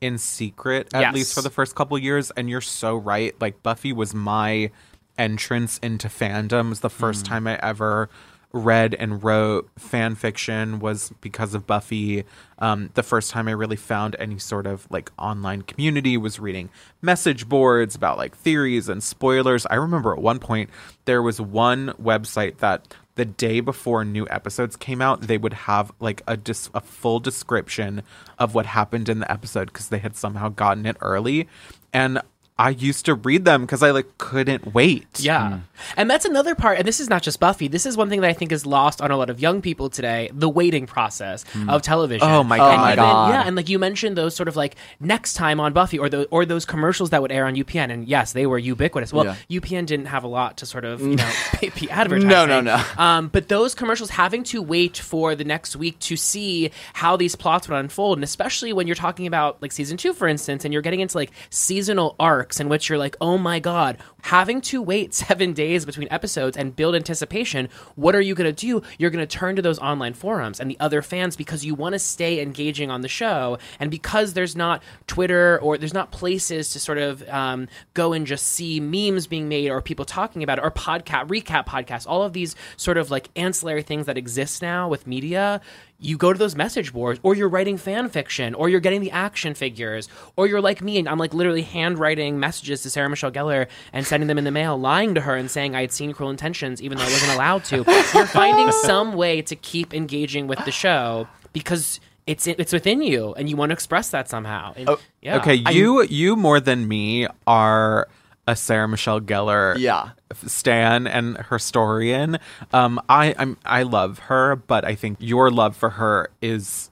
in secret, at Yes. least for the first couple years. And you're so right. Like Buffy was my entrance into fandom. It was the first time I ever read and wrote fan fiction was because of Buffy. Um, the first time I really found any sort of like online community was reading message boards about like theories and spoilers. I remember at one point there was one website that the day before new episodes came out, they would have like a dis- a full description of what happened in the episode because they had somehow gotten it early, and I used to read them because I like couldn't wait. Yeah. And that's another part, and this is not just Buffy. This is one thing that I think is lost on a lot of young people today the waiting process of television. Oh my And God. even- God. Yeah, and like you mentioned those sort of like next time on Buffy or the, or those commercials that would air on UPN. And yes, they were ubiquitous. Well, UPN didn't have a lot to sort of, <laughs> you know, pay, pay advertising. No, no, no. Um, but those commercials having to wait for the next week to see how these plots would unfold, and especially when you're talking about like season two, for instance, and you're getting into like seasonal arcs in which you're like, oh my god, having to wait <laughs> seven days between episodes and build anticipation. What are you going to do? You're going to turn to those online forums and the other fans because you want to stay engaging on the show, and because there's not Twitter or there's not places to sort of um, go and just see memes being made or people talking about it or podcast recap podcasts all of these sort of like ancillary things that exist now with media you go to those message boards or you're writing fan fiction or you're getting the action figures or you're like me and i'm like literally handwriting messages to sarah michelle gellar and sending them in the mail lying to her and saying i had seen cruel intentions even though i wasn't allowed to. <laughs> You're finding some way to keep engaging with the show because it's it's within you and you want to express that somehow. And- oh, yeah. Okay, you you more than me are a Sarah Michelle Gellar Yeah. stan and historian. Um, I I'm I love her, but I think your love for her is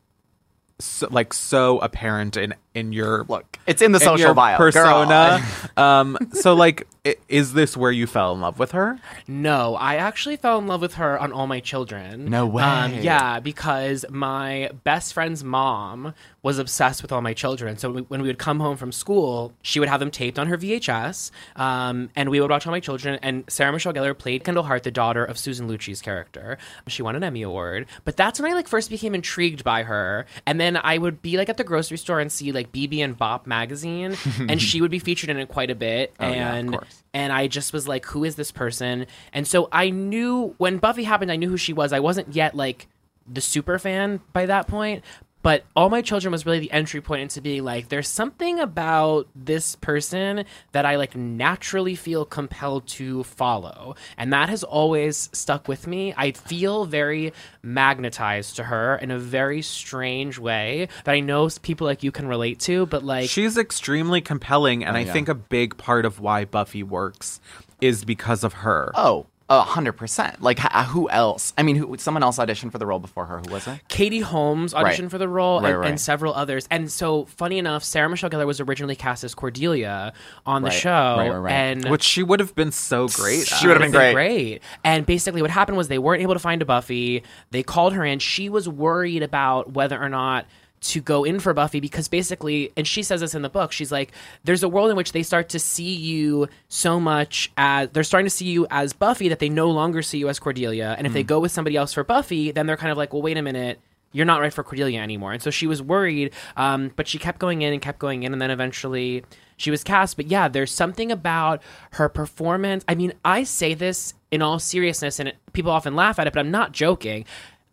so, like so apparent in in your Look, it's in the in social your bio, persona. <laughs> um, so like, i- is this where you fell in love with her? No, I actually fell in love with her on All My Children. No way. Um, yeah, because my best friend's mom was obsessed with All My Children. So we- when we would come home from school, she would have them taped on her VHS, um, and we would watch All My Children. And Sarah Michelle Gellar played Kendall Hart, the daughter of Susan Lucci's character. She won an Emmy Award. But that's when I like first became intrigued by her. And then I would be like at the grocery store and see like BB and Bop magazine, <laughs> and she would be featured in it quite a bit. Oh, yeah, and course. and I just was like, who is this person? And so I knew when Buffy happened, I knew who she was. I wasn't yet like the super fan by that point. But All My Children was really the entry point into being like, there's something about this person that I like naturally feel compelled to follow. And that has always stuck with me. I feel very magnetized to her in a very strange way that I know people like you can relate to, but like She's extremely compelling, and oh, I yeah. think a big part of why Buffy works is because of her. Oh, a hundred percent. Like h- uh, who else? I mean, who, someone else auditioned for the role before her. Who was it? Katie Holmes auditioned Right. for the role Right, and, right. and several others. And so, funny enough, Sarah Michelle Gellar was originally cast as Cordelia on the Right. show. Right, right, right. And Which she would have been so great. She would have been great. great. And basically, what happened was they weren't able to find a Buffy. They called her in. She was worried about whether or not to go in for Buffy because basically, and she says this in the book, she's like, there's a world in which they start to see you so much as they're starting to see you as Buffy that they no longer see you as Cordelia. And if they go with somebody else for Buffy, then they're kind of like, well, wait a minute. You're not right for Cordelia anymore. And so she was worried, um, but she kept going in and kept going in. And then eventually she was cast. But yeah, there's something about her performance. I mean, I say this in all seriousness, and it, people often laugh at it, but I'm not joking.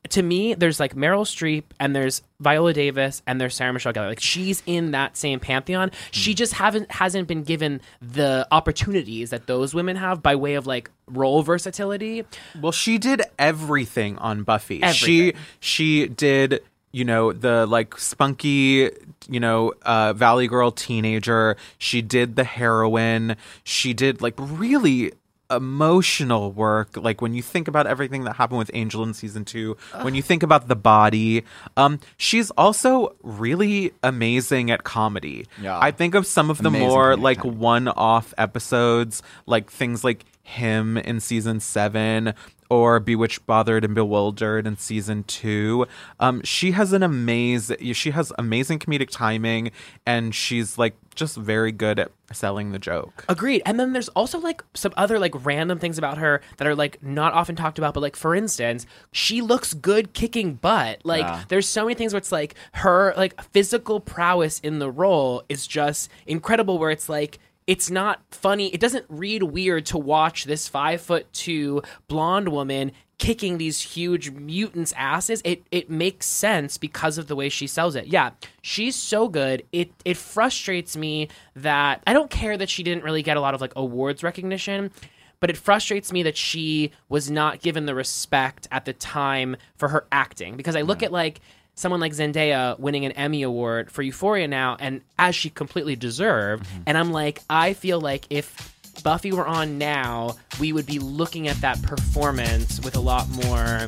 To me, there's like Meryl Streep, and there's Viola Davis, and there's Sarah Michelle Gellar. Like she's in that same pantheon. She just haven't hasn't been given the opportunities that those women have by way of like role versatility. Well, she did everything on Buffy. Everything. She she did you know the like spunky you know uh valley girl teenager she did the heroine she did like really emotional work like when you think about everything that happened with angel in season two when you think about the body um she's also really amazing at comedy Yeah. i think of some of the Amazing more like one-off episodes like things like him in season seven or bewitched bothered and bewildered in season two um she has an amazing she has amazing comedic timing and she's like just very good at selling the joke Agreed. And then there's also like some other like random things about her that are like not often talked about, but like for instance, she looks good kicking butt. Like Yeah. there's so many things where it's like her like physical prowess in the role is just incredible where it's like it's not funny. It doesn't read weird to watch this five foot two blonde woman kicking these huge mutants' asses. It it makes sense because of the way she sells it. Yeah, she's so good. It it frustrates me that I don't care that she didn't really get a lot of like awards recognition. But it frustrates me that she was not given the respect at the time for her acting because I look mm. at like someone like Zendaya winning an Emmy award for Euphoria now, and as she completely deserved. Mm-hmm. And I'm like, I feel like if Buffy were on now, we would be looking at that performance with a lot more.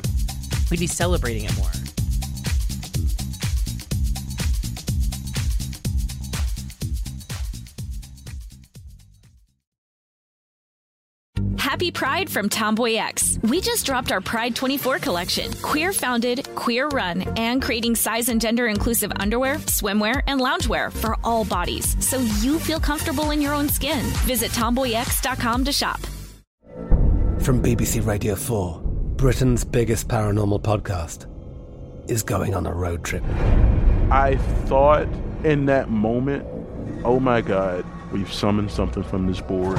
We'd be celebrating it more. Happy Pride from Tomboy X. We just dropped our Pride 24 collection. Queer founded, queer run, and creating size and gender inclusive underwear, swimwear, and loungewear for all bodies so you feel comfortable in your own skin. Visit tomboyx.com to shop. From BBC Radio 4, Britain's biggest paranormal podcast is going on a road trip. I thought in that moment, oh my God, we've summoned something from this board.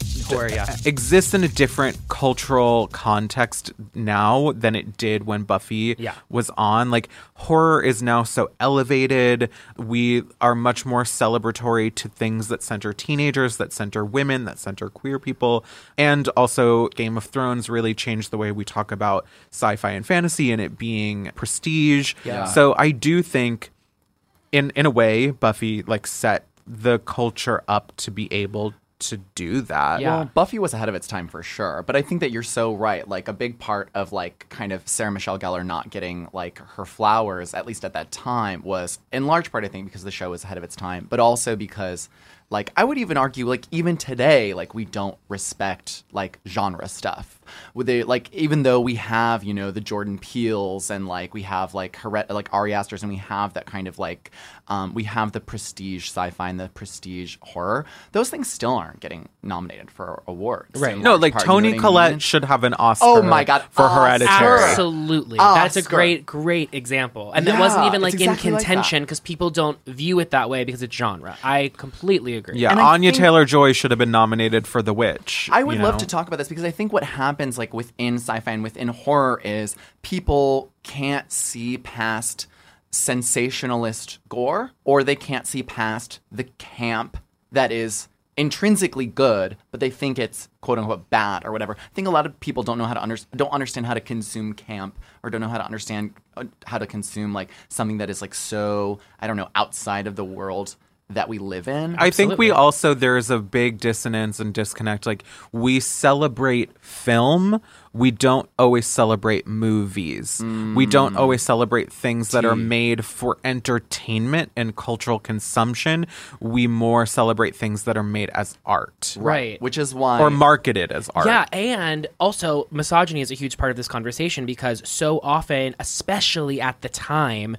Horror, yeah. exists in a different cultural context now than it did when Buffy Yeah. was on. Like horror is now so elevated. We are much more celebratory to things that center teenagers, that center women, that center queer people. And also Game of Thrones really changed the way we talk about sci-fi and fantasy and it being prestige. Yeah. So I do think in in a way Buffy like set the culture up to be able to do that. Well, Buffy was ahead of its time for sure, but I think that you're so right. Like a big part of like kind of Sarah Michelle Gellar not getting like her flowers, at least at that time, was in large part I think because the show was ahead of its time, but also because like I would even argue like even today like we don't respect like genre stuff. With they like even though we have you know the Jordan Peeles and like we have like Heret- like Ari Aster's and we have that kind of like um, we have the prestige sci-fi and the prestige horror. Those things still aren't getting nominated for awards. Right. No, like part, you Toni know what I Collette mean? should have an Oscar. Oh my God, for Oscar. Hereditary. Absolutely. That's a great, great example. And that wasn't even like it's in exactly like that. contention because people don't view it that way because it's genre. I completely agree. Yeah, And I Anya think- Taylor Joy should have been nominated for The Witch. I would you love know? to talk about this because I think what happens like within sci-fi and within horror is people can't see past sensationalist gore or they can't see past the camp that is intrinsically good, but they think it's quote unquote bad or whatever. I think a lot of people don't know how to under- don't understand how to consume camp or don't know how to understand uh, how to consume like something that is like so I don't know outside of the world that we live in. I think we also there's a big dissonance and disconnect. Like we celebrate film, we don't always celebrate movies. We don't mm. always celebrate things that are made for entertainment and cultural consumption. We more celebrate things that are made as art, Right. Which is why or marketed as art. Yeah, and also misogyny is a huge part of this conversation because so often, especially at the time,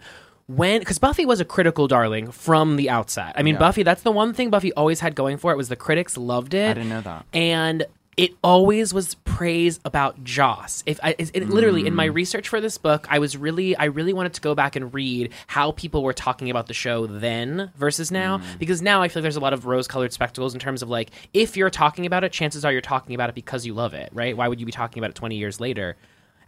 when because Buffy was a critical darling from the outset. I mean, Yeah. Buffy. That's the one thing Buffy always had going for it was the critics loved it. I didn't know that. and it always was praise about Joss. If I, it, it- literally in my Mm. research for this book, I was really, I really wanted to go back and read how people were talking about the show then versus now, Mm. because now I feel like there's a lot of rose-colored spectacles in terms of like if you're talking about it, chances are you're talking about it because you love it, right? Why would you be talking about it 20 years later?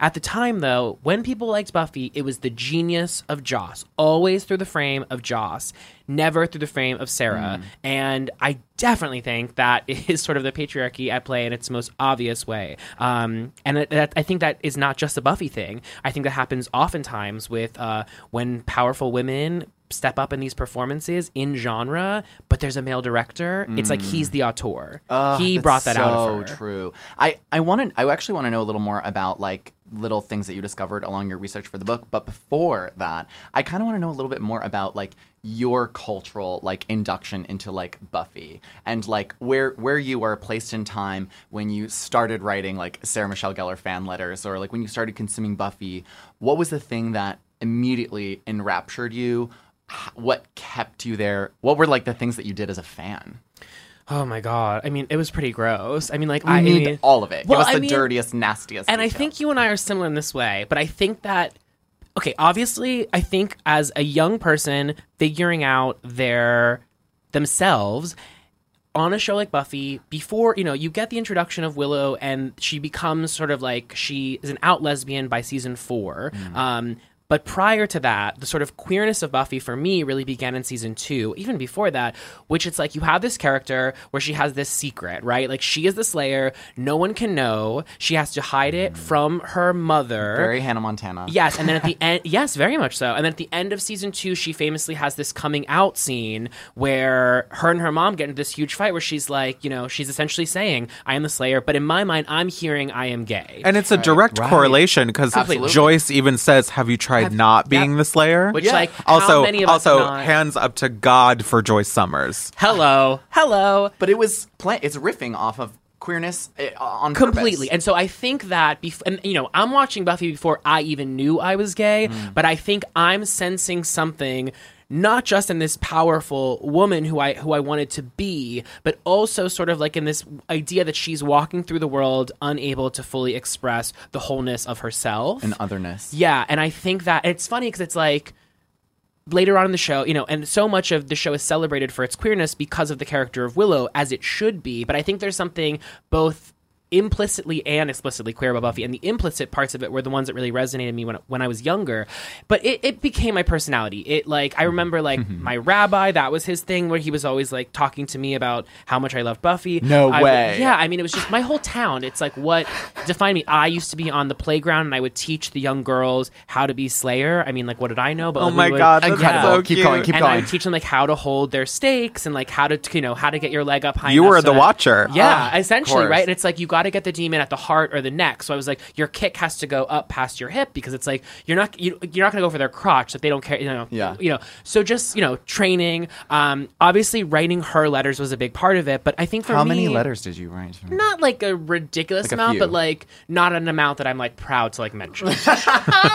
At the time, though, when people liked Buffy, it was the genius of Joss, always through the frame of Joss, never through the frame of Sarah. And I definitely think that <laughs> is sort of the patriarchy at play in its most obvious way. Um, and it, that, I think that is not just a Buffy thing. I think that happens oftentimes with uh, when powerful women step up in these performances in genre, but there's a male director. It's like he's the auteur. Ugh, he brought that so out of her. true. I I want to. I actually want to know a little more about like little things that you discovered along your research for the book. But before that, I kind of want to know a little bit more about like your cultural like induction into like Buffy and like where where you were placed in time when you started writing like Sarah Michelle Gellar fan letters or like when you started consuming Buffy. What was the thing that immediately enraptured you? What kept you there? What were like the things that you did as a fan? Oh my god! I mean, it was pretty gross. I mean, like We I need mean, all of it. Well, Give us I the mean- dirtiest, nastiest. And I think you and I are similar in this way, but I think that okay, obviously, I think as a young person figuring out their themselves on a show like Buffy, before you know, you get the introduction of Willow, and she becomes sort of like she is an out lesbian by season 4 Um, but prior to that, the sort of queerness of Buffy for me really began in season two, even before that, which it's like you have this character where she has this secret, right? Like she is the Slayer, no one can know. She has to hide it mm. from her mother. very Hannah Montana. Yes, and then at the <laughs> end, yes, very much so. And then at the end of season two, she famously has this coming out scene where her and her mom get into this huge fight where she's like, you know, she's essentially saying, I am the Slayer, but in my mind, I'm hearing I am gay. And it's a direct Right. correlation because Joyce even says, "Have you tried not being the Slayer?" Which, like, how also, many of also have hands up to God for Joyce Summers. Hello, hello. But it was play- it's riffing off of queerness eh, on completely purpose. and so i think that bef- and you know i'm watching buffy before i even knew i was gay Mm. but i think i'm sensing something not just in this powerful woman who i who i wanted to be but also sort of like in this idea that she's walking through the world unable to fully express the wholeness of herself and otherness. yeah, and I think that it's funny because it's like later on in the show, you know, and so much of the show is celebrated for its queerness because of the character of Willow, as it should be. But I think there's something both implicitly and explicitly queer about Buffy, and the implicit parts of it were the ones that really resonated me when when I was younger. But it, it became my personality. It like I remember like my rabbi, that was his thing where he was always like talking to me about how much I love Buffy. No I- way. yeah, I mean, it was just my whole town. It's like what defined me. I used to be on the playground and I would teach the young girls how to be Slayer. I mean, like, what did I know? But Oh like, we my would- God, that's Incredible. so Keep cute. going, keep and I would teach them like how to hold their stakes and like how to, you know, how to get your leg up high. You were so the that- watcher. Yeah, Ah, essentially, right? And it's like you got to get the demon at the heart or the neck. So I was like, your kick has to go up past your hip because it's like you're not you, you're not going to go for their crotch that they don't care. You know, Yeah. You know, so just you know, training. Um, obviously, writing her letters was a big part of it. But I think for How me, many letters did you write? not like a ridiculous Like amount, few. but like not an amount that I'm like proud to like mention. <laughs>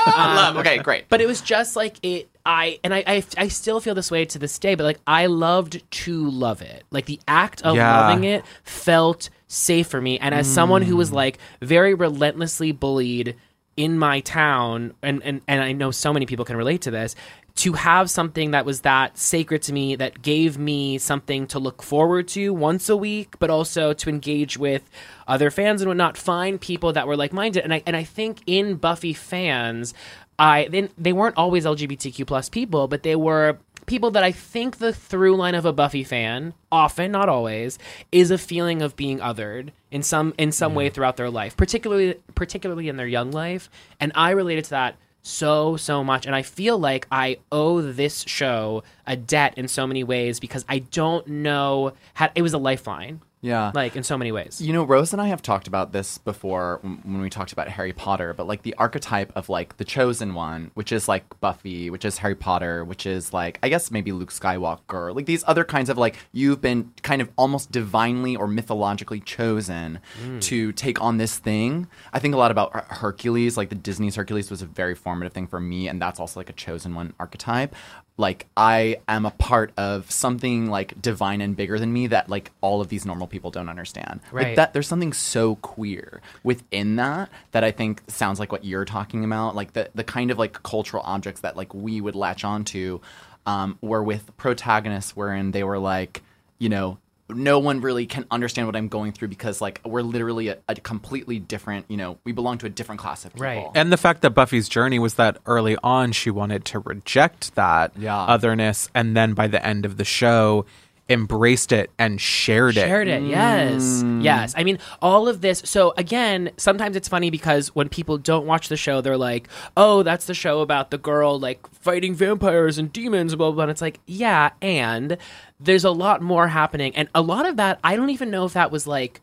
Love. Okay, great. but it was just like it. I and I, I I still feel this way to this day. But like I loved to love it. Like the act of Yeah. loving it felt safe for me. And as someone who was hmm. like very relentlessly bullied in my town, and and and I know so many people can relate to this. To have something that was that sacred to me, that gave me something to look forward to once a week, but also to engage with other fans and whatnot, find people that were like minded. And I and I think in Buffy fans, I then they weren't always LGBTQ plus people, but they were people that I think the through line of a Buffy fan, often, not always, is a feeling of being othered in some in some way mm-hmm. throughout their life, particularly particularly in their young life. And I related to that so so much. And i feel like i owe this show a debt in so many ways because i don't know how it was a lifeline Yeah. like in so many ways You know, Rose and I have talked about this before when we talked about Harry Potter, but like the archetype of like the chosen one, which is like Buffy, which is Harry Potter, which is like, I guess maybe Luke Skywalker, like these other kinds of like, you've been kind of almost divinely or mythologically chosen Mm. to take on this thing. I think a lot about Hercules, like the Disney's Hercules was a very formative thing for me, and that's also like a chosen one archetype. Like I am a part of something like divine and bigger than me that like all of these normal people don't understand. Like Right. that there's something so queer within that that I think sounds like what you're talking about. Like the the kind of like cultural objects that like we would latch onto um, were with protagonists wherein they were like, you know, no one really can understand what I'm going through because like we're literally a, a completely different, you know, we belong to a different class of people. Right. And the fact that Buffy's journey was that early on she wanted to reject that Yeah. otherness and then by the end of the show embraced it and shared it. Shared it, yes. Mm. Yes. I mean, all of this. So, again, sometimes it's funny because when people don't watch the show, they're like, oh, that's the show about the girl, like, fighting vampires and demons, blah, blah, blah. And it's like, yeah, and there's a lot more happening. And a lot of that, I don't even know if that was, like,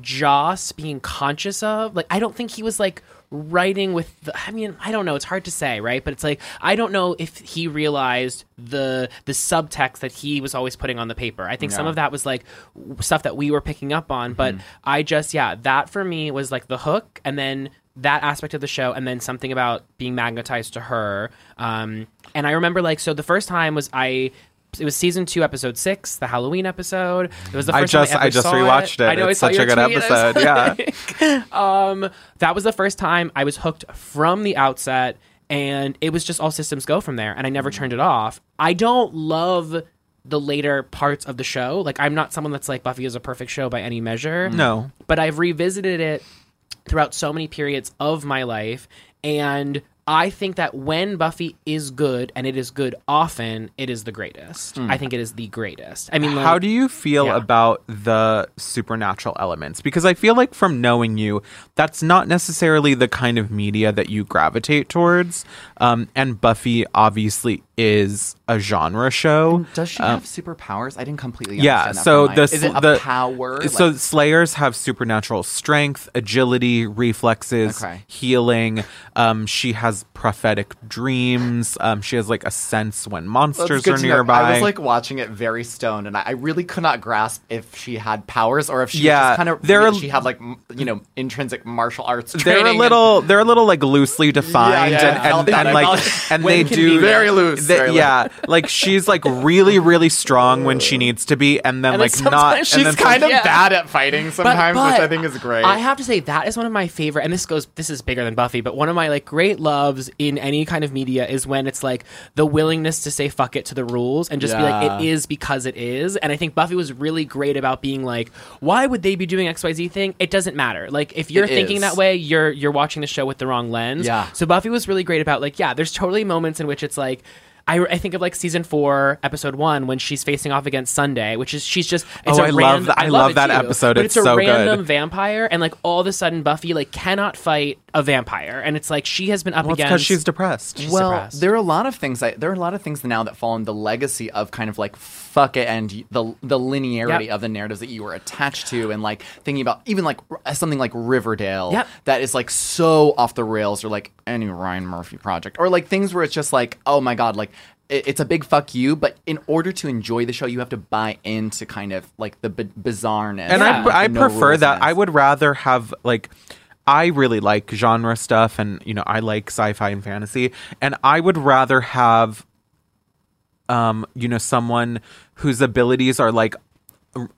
Joss being conscious of. Like, I don't think he was, like, writing with the, i mean i don't know. It's hard to say right? But it's like i don't know if he realized the the subtext that he was always putting on the paper. I think some of that was like stuff that we were picking up on. But i just yeah that for me was like the hook and then that aspect of the show and then something about being magnetized to her. Um and i remember like so the first time was i it was season two, episode six, the Halloween episode. It was the I first just- time I, I just saw rewatched it. I know It's I saw such a your good. I was episode, yeah. like- <laughs> um, that was the first time I was hooked from the outset, and it was just all systems go from there, and I never turned it off. I don't love the later parts of the show. Like, I'm not someone that's like Buffy is a perfect show by any measure. No. but I've revisited it throughout so many periods of my life, and I think that when Buffy is good, and it is good often, it is the greatest. Mm. I think it is the greatest. I mean, like, how do you feel yeah. about the supernatural elements? Because I feel like from knowing you, that's not necessarily the kind of media that you gravitate towards. Um, and Buffy obviously is a genre show. Does she Um, have superpowers? I didn't completely yeah understand that so the is it a the power so Like- slayers have supernatural strength agility reflexes Okay. healing um she has prophetic dreams um she has like a sense when monsters are to know. nearby I was like watching it very stoned, and I, I really could not grasp if she had powers or if she Yeah, just kind of they're she had like you know intrinsic martial arts. they're a and- little they're a little like loosely defined Yeah, yeah, and, felt and, and like and they do very loose, they- very yeah like she's like really really strong when she needs to be and then And then like not sometimes and She's then kind of Yeah. bad at fighting sometimes, which I think is great. I have to say that is one of my favorite, and this goes, this is bigger than Buffy, but one of my like great loves in any kind of media is when it's like the willingness to say fuck it to the rules and just be like it is because it is. And I think Buffy was really great about being like, why would they be doing X Y Z thing? It doesn't matter. Like if you're It thinking is. that way, you're you're watching the show with the wrong lens. Yeah. So Buffy was really great about like yeah, there's totally moments in which it's like. I, I think of like season four, episode one, when she's facing off against Sunday, which is she's just it's Oh, a I love random, that- I love it that too, episode. But It's it's, a so good. random vampire, and like all of a sudden Buffy like cannot fight a vampire, and it's like she has been up well, against because she's depressed She's well, depressed. there are a lot of things. That, there are a lot of things now that fall in the legacy of kind of like fuck it and the the linearity Yep. of the narratives that you were attached to, and like thinking about even like something like Riverdale Yep. that is like so off the rails, or like any Ryan Murphy project, or like things where it's just like, oh my god, like. It's a big fuck you, but in order to enjoy the show, you have to buy into kind of like the b- bizarreness. and like, I, I no prefer that. I would rather have like. I really like genre stuff, and you know I like sci-fi and fantasy, and I would rather have, um, you know, someone whose abilities are like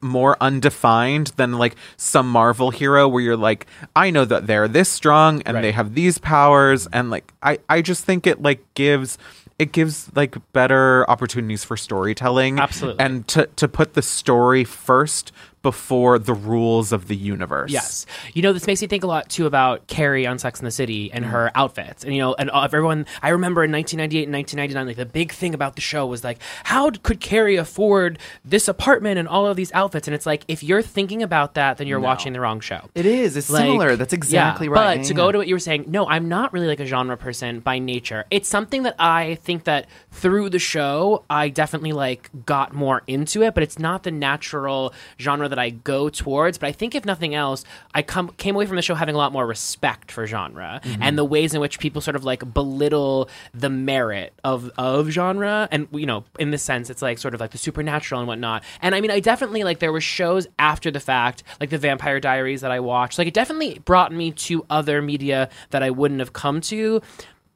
more undefined than like some Marvel hero where you're like, I know that they're this strong and they have these powers, and like I, I just think it like gives it gives like better opportunities for storytelling Absolutely. and to to put the story first before the rules of the universe. Yes. You know, this makes me think a lot too about Carrie on Sex in the City and her outfits. And, you know, and uh, everyone, I remember in 1998 and 1999, like the big thing about the show was like, how could Carrie afford this apartment and all of these outfits? And it's like, if you're thinking about that, then you're No. watching the wrong show. It is. It's Like, similar. That's exactly yeah, right. But to go to what you were saying, no, I'm not really like a genre person by nature. It's something that I think that through the show, I definitely like got more into it, but it's not the natural genre that I go towards. But I think if nothing else, I come came away from the show having a lot more respect for genre Mm-hmm. and the ways in which people sort of like belittle the merit of of genre, and you know, in this sense, it's like sort of like the supernatural and whatnot. And I mean, I definitely like there were shows after the fact, like the Vampire Diaries that I watched. Like it definitely brought me to other media that I wouldn't have come to.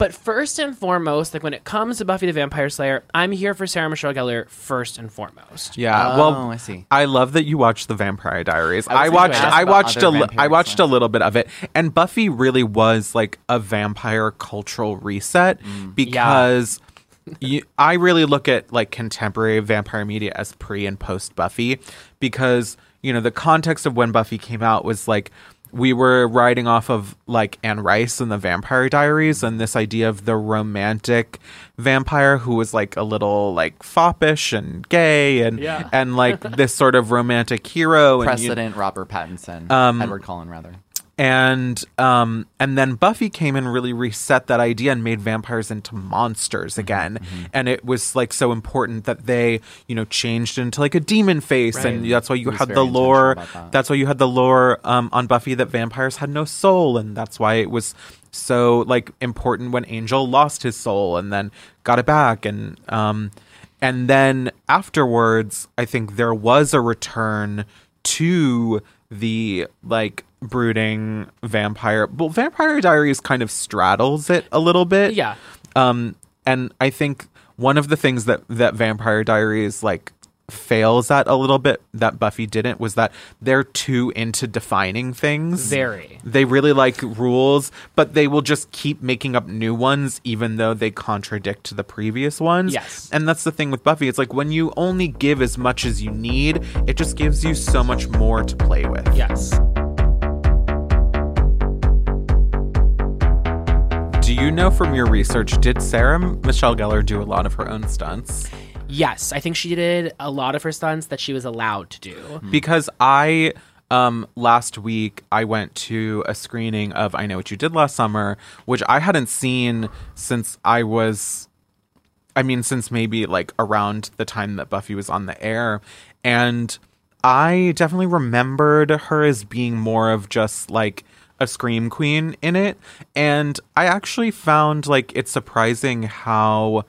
But first and foremost, like when it comes to Buffy the Vampire Slayer, I'm here for Sarah Michelle Gellar first and foremost. Yeah, Oh, well, I see. I love that you watched the Vampire Diaries. I I, watched. I watched other a. li- I watched a little bit of it, and Buffy really was like a vampire cultural reset Mm. because. You, I really look at like contemporary vampire media as pre and post Buffy because you know the context of when Buffy came out was like we were riding off of like Anne Rice and the Vampire Diaries and this idea of the romantic vampire who was like a little like foppish and gay and Yeah. and like this sort of romantic hero and you- Robert Pattinson. Um, Edward Cullen, rather. And um and then Buffy came and really reset that idea and made vampires into monsters again. And it was like so important that they you know changed into like a demon face. And that's why you had the lore that. that's why you had the lore um on Buffy that vampires had no soul. And that's why it was so like important when Angel lost his soul and then got it back. And um and then afterwards I think there was a return to the like brooding vampire well vampire diaries kind of straddles it a little bit Yeah. um and i think one of the things that that vampire diaries like fails at a little bit that buffy didn't was that they're too into defining things Very. they really like rules but they will just keep making up new ones even though they contradict the previous ones Yes. and that's the thing with Buffy. It's like when you only give as much as you need, it just gives you so much more to play with. Yes. You know from your research, did Sarah Michelle Gellar do a lot of her own stunts? Yes, I think she did a lot of her stunts that she was allowed to do. Because I um last week I went to a screening of I Know What You Did Last Summer, which I hadn't seen since I was I mean since maybe like around the time that Buffy was on the air and I definitely remembered her as being more of just like a scream queen in it. And I actually found like it's surprising how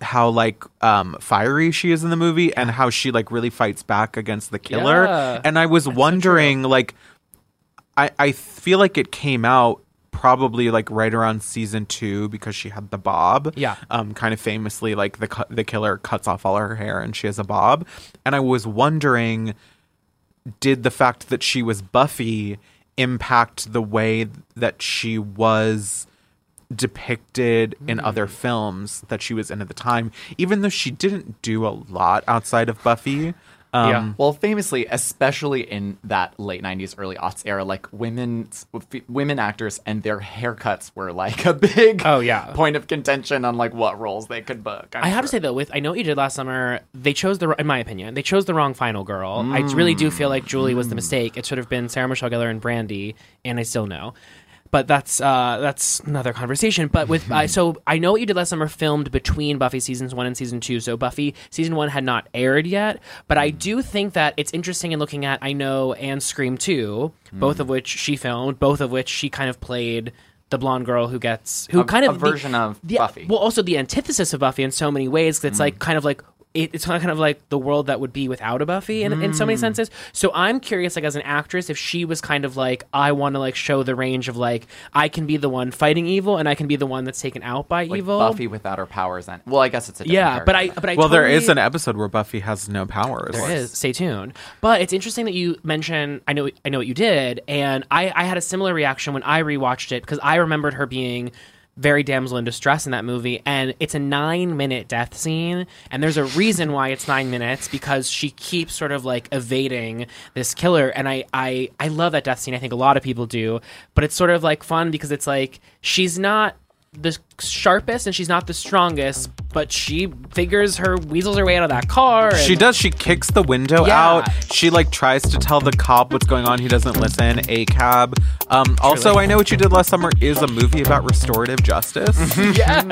how like um fiery she is in the movie and how she like really fights back against the killer. Yeah. and i was wondering like i i feel like it came out probably like right around season 2 because she had the bob. Yeah. um kind of famously like the cu- the killer cuts off all her hair and she has a bob. And i was wondering did the fact that she was buffy impact the way that she was depicted in mm. other films that she was in at the time, even though she didn't do a lot outside of Buffy. Um, yeah. Well, famously, especially in that late '90s, early aughts era, like women, women actors and their haircuts were like a big Oh, yeah. point of contention on like what roles they could book. I'm I have to say though, with I know what you did last summer, they chose the, in my opinion, they chose the wrong final girl. I really do feel like Julie was the mistake. It should have been Sarah Michelle Gellar and Brandy, and I still know. But that's uh, that's another conversation. But with uh, <laughs> so I know what you did last summer filmed between Buffy seasons one and season two. So Buffy season one had not aired yet, but I do think that it's interesting in looking at I know and Scream two, both of which she filmed, both of which she kind of played the blonde girl who gets who A- kind a of the- version of the- Buffy. Well, also the antithesis of Buffy in so many ways. 'cause It's like kind of like it, it's kind of like the world that would be without a Buffy in, in so many hmm. senses. So I'm curious, like as an actress, if she was kind of like I want to like show the range of like I can be the one fighting evil and I can be the one that's taken out by like evil. Buffy without her powers. And well, I guess it's a different yeah, but I but I well, there totally- is an episode where Buffy has no powers. There is. Stay tuned. But it's interesting that you mention I know I know what you did, and I, I had a similar reaction when I rewatched it because I remembered her being very damsel in distress in that movie and it's a nine minute death scene and there's a reason why it's nine minutes because she keeps sort of like evading this killer and I, I i love that death scene. I think a lot of people do but it's sort of like fun because it's like she's not the sharpest and she's not the strongest, but she figures her weasels her way out of that car. And, She does. She kicks the window Yeah. out. She like tries to tell the cop what's going on. He doesn't listen. A cab. Um, also, I know what you did last summer is a movie about restorative justice. <laughs> yeah.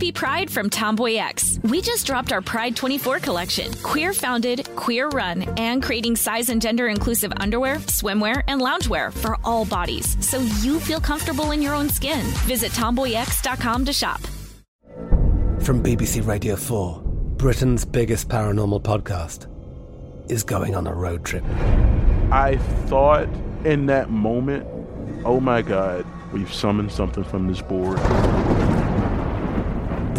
Happy Pride from Tomboy X. We just dropped our Pride 24 collection. Queer founded, queer run, and creating size and gender inclusive underwear, swimwear, and loungewear for all bodies so you feel comfortable in your own skin. Visit tomboyx.com to shop. From BBC Radio 4, Britain's biggest paranormal podcast is going on a road trip. I thought in that moment, oh my God, we've summoned something from this board.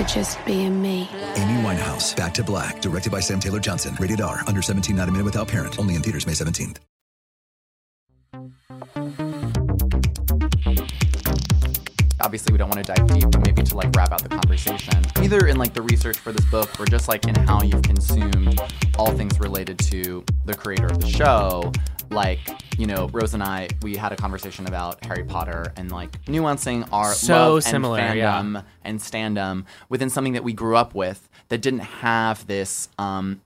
for just being me. Amy Winehouse, Back to Black, directed by Sam Taylor Johnson. Rated R, under 17, not a minute without parent. Only in theaters May 17th. obviously we don't want to dive deep but maybe to like wrap out the conversation either in like the research for this book or just like in how you've consumed all things related to the creator of the show like you know rose and i we had a conversation about harry potter and like nuancing our So love similar, and yeah. fandom and standum within something that we grew up with that didn't have this um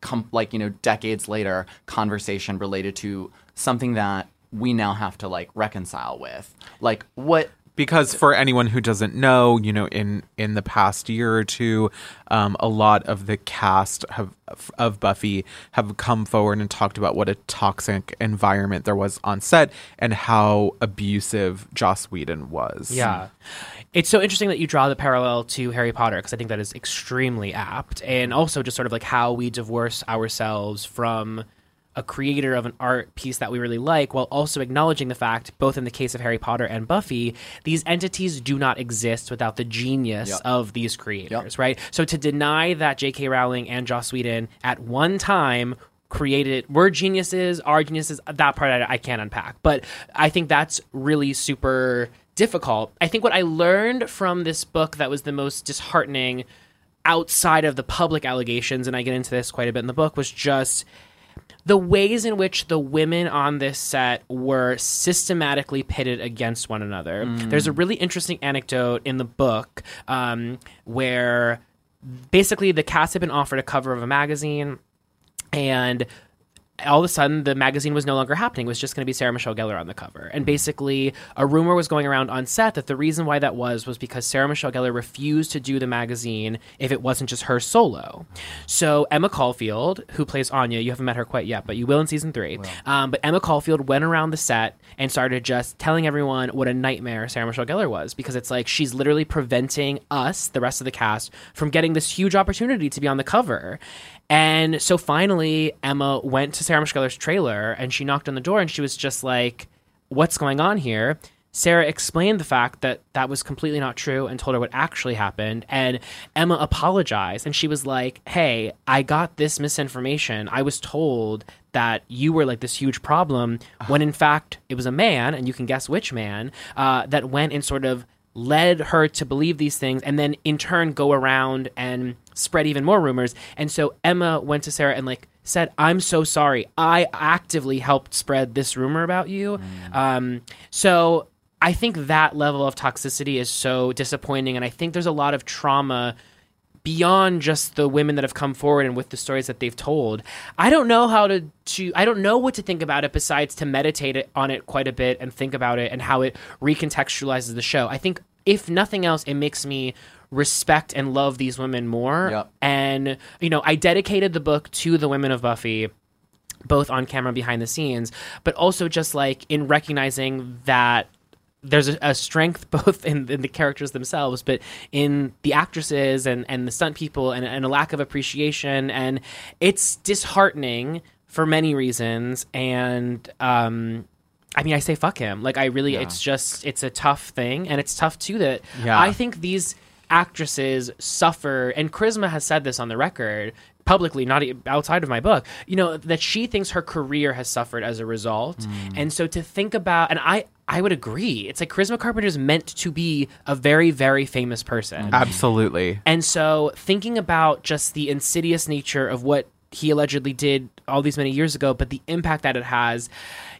com- like you know decades later conversation related to something that we now have to like reconcile with like what because for anyone who doesn't know, you know, in in the past year or two, um, a lot of the cast have of Buffy have come forward and talked about what a toxic environment there was on set and how abusive Joss Whedon was. Yeah. It's so interesting that you draw the parallel to Harry Potter because I think that is extremely apt. And also just sort of like how we divorce ourselves from a creator of an art piece that we really like while also acknowledging the fact, both in the case of Harry Potter and Buffy, these entities do not exist without the genius Yep. of these creators, right? So to deny that J.K. Rowling and Joss Whedon at one time created were geniuses, are geniuses, that part I, I can't unpack. But I think that's really super difficult. I think what I learned from this book that was the most disheartening outside of the public allegations, and I get into this quite a bit in the book, was just the ways in which the women on this set were systematically pitted against one another. Mm. There's a really interesting anecdote in the book um, where basically the cast had been offered a cover of a magazine and all of a sudden the magazine was no longer happening. It was just going to be Sarah Michelle Gellar on the cover. And basically, a rumor was going around on set that the reason why that was was because Sarah Michelle Gellar refused to do the magazine if it wasn't just her solo. So Emma Caulfield, who plays Anya, you haven't met her quite yet, but you will in season three. Um, but Emma Caulfield went around the set and started just telling everyone what a nightmare Sarah Michelle Gellar was because it's like she's literally preventing us, the rest of the cast, from getting this huge opportunity to be on the cover. And so finally, Emma went to Sarah Michelle trailer and she knocked on the door and she was just like, What's going on here? Sarah explained the fact that that was completely not true and told her what actually happened. And Emma apologized and she was like, Hey, I got this misinformation. I was told that you were like this huge problem when in fact it was a man, and you can guess which man, uh, that went and sort of led her to believe these things and then in turn go around and spread even more rumors. And so Emma went to Sarah and like said, I'm so sorry. I actively helped spread this rumor about you. Um, so I think that level of toxicity is so disappointing. And I think there's a lot of trauma beyond just the women that have come forward and with the stories that they've told. I don't know how to, to I don't know what to think about it besides to meditate it, on it quite a bit and think about it and how it recontextualizes the show. I think if nothing else, it makes me respect and love these women more. Yep. And you know, I dedicated the book to the women of Buffy both on camera and behind the scenes, but also just like in recognizing that there's a, a strength <laughs> both in, in the characters themselves, but in the actresses and, and the stunt people and, and a lack of appreciation. And it's disheartening for many reasons. And, um, I mean, I say fuck him. Like, I really, Yeah. it's just, it's a tough thing. And it's tough too that Yeah. I think these actresses suffer, and Charisma has said this on the record publicly, not outside of my book, you know, that she thinks her career has suffered as a result. Mm. And so to think about, and I, I would agree, it's like Charisma Carpenter is meant to be a very, very famous person. Absolutely. And so thinking about just the insidious nature of what he allegedly did all these many years ago, but the impact that it has.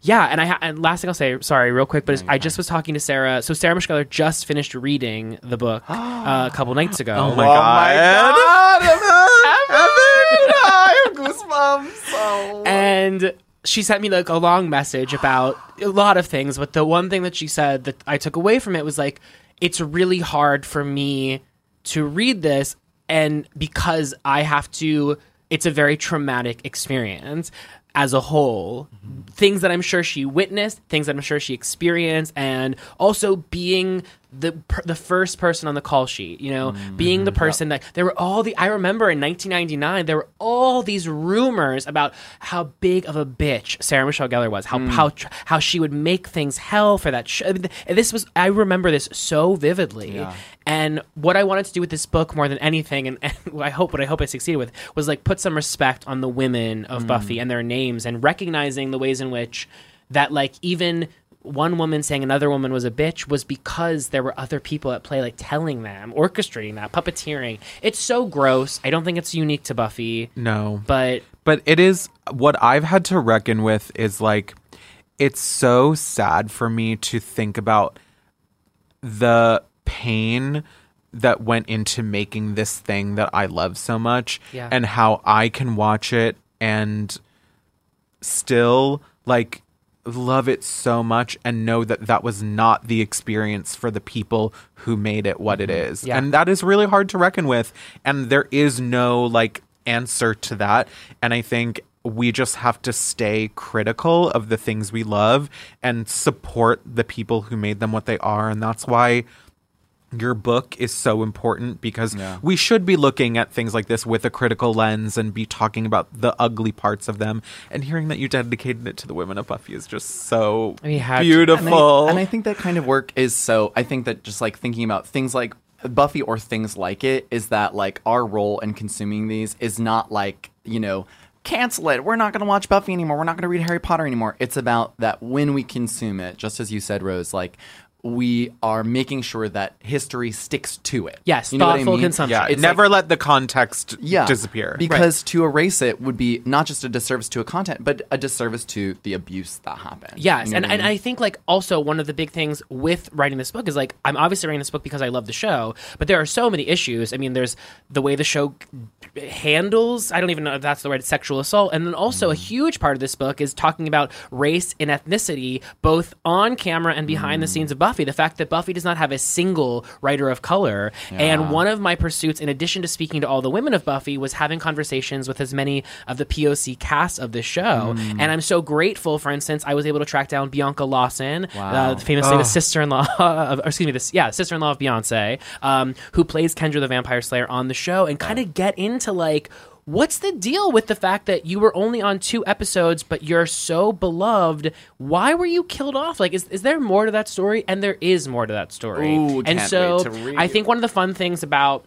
Yeah, and I ha- and last thing I'll say, sorry, real quick, but is I just was talking to Sarah. So Sarah Michelle just finished reading the book <gasps> uh, a couple nights ago. Oh my god. Oh my god! <laughs> I have goosebumps. Oh. and she sent me like a long message about a lot of things but the one thing that she said that i took away from it was like it's really hard for me to read this and because i have to it's a very traumatic experience as a whole. Things that i'm sure she witnessed things that i'm sure she experienced and also being the per- the first person on the call sheet you know being the mm-hmm. person that there were all the i remember in 1999 there were all these rumors about how big of a bitch sarah michelle gellar was how mm. how how she would make things hell for that show this was i remember this so vividly. And what I wanted to do with this book more than anything, and, and <laughs> I hope what I hope I succeeded with, was like put some respect on the women of mm. Buffy and their names, and recognizing the ways in which that like even one woman saying another woman was a bitch was because there were other people at play, like telling them, orchestrating that, puppeteering. It's so gross. I don't think it's unique to Buffy. No. But But it is what I've had to reckon with is like it's so sad for me to think about the pain that went into making this thing that I love so much Yeah. and how I can watch it and still like love it so much and know that that was not the experience for the people who made it what it mm-hmm. is. Yeah. And that is really hard to reckon with and there is no like answer to that and I think we just have to stay critical of the things we love and support the people who made them what they are and that's why your book is so important because we should be looking at things like this with a critical lens and be talking about the ugly parts of them. And hearing that you dedicated it to the women of Buffy is just so We to. beautiful. And I, and I think that kind of work is so. I think that just like thinking about things like Buffy or things like it is that like our role in consuming these is not like you know cancel it. We're not going to watch Buffy anymore. We're not going to read Harry Potter anymore. It's about that when we consume it, just as you said, Rose, like. We are making sure that history sticks to it. Yes, you know what I thoughtful mean? consumption. yeah, It's never like- let the context yeah, disappear. Because to erase it would be not just a disservice to a content, but a disservice to the abuse that happened. Yes, You know and, what I and? I think like also one of the big things with writing this book is like I'm obviously writing this book because I love the show, but there are so many issues. I mean, there's the way the show handles I don't even know if that's the word sexual assault, and then also a Mm. huge part of this book is talking about race and ethnicity both on camera and behind Mm. the scenes of Buffy. The fact that Buffy does not have a single writer of color, and one of my pursuits, in addition to speaking to all the women of Buffy, was having conversations with as many of the POC cast of this show, Mm. and I'm so grateful. For instance, I was able to track down Bianca Lawson, Wow. uh, famously Oh. the sister-in-law <laughs> of, or excuse me, this yeah, sister-in-law of Beyonce, um, who plays Kendra the Vampire Slayer on the show, and kind of get into like what's the deal with the fact that you were only on two episodes, but you're so beloved? Why were you killed off? Like, is, is there more to that story? And there is more to that story. Ooh, and can't so wait to read. I think one of the fun things about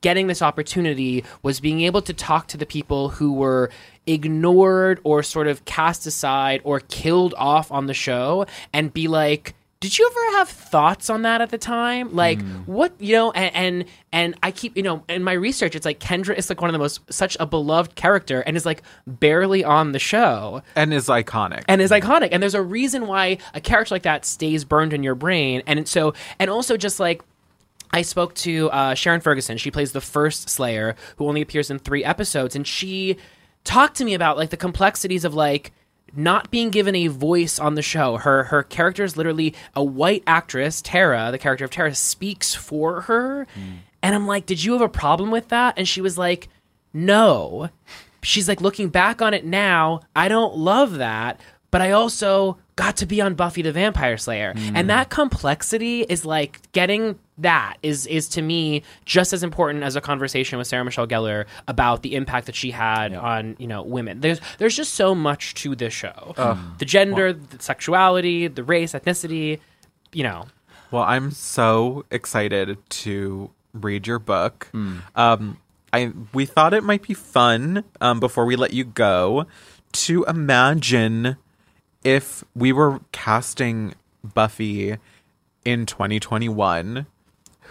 getting this opportunity was being able to talk to the people who were ignored or sort of cast aside or killed off on the show and be like did you ever have thoughts on that at the time? Like what you know and, and and i keep you know in my research it's like kendra is like one of the most such a beloved character and is like barely on the show. And is iconic. And is iconic. And there's a reason why a character like that stays burned in your brain. And so and also just like I spoke to uh, Sharon Ferguson. She plays the first Slayer, who only appears in three episodes, and she talked to me about like the complexities of like not being given a voice on the show. Her her character is literally a white actress, Tara, the character of Tara, speaks for her, mm. and I'm like, did you have a problem with that? And she was like, no. She's like, looking back on it now, I don't love that, but I also got to be on Buffy the Vampire Slayer. And that complexity is like getting that is is to me just as important as a conversation with Sarah Michelle Gellar about the impact that she had on, you know, women. There's there's just so much to this show. Ugh. The gender, the sexuality, the race, ethnicity, you know. Well, I'm so excited to read your book. Um, I we thought it might be fun um, before we let you go to imagine if we were casting Buffy in 2021,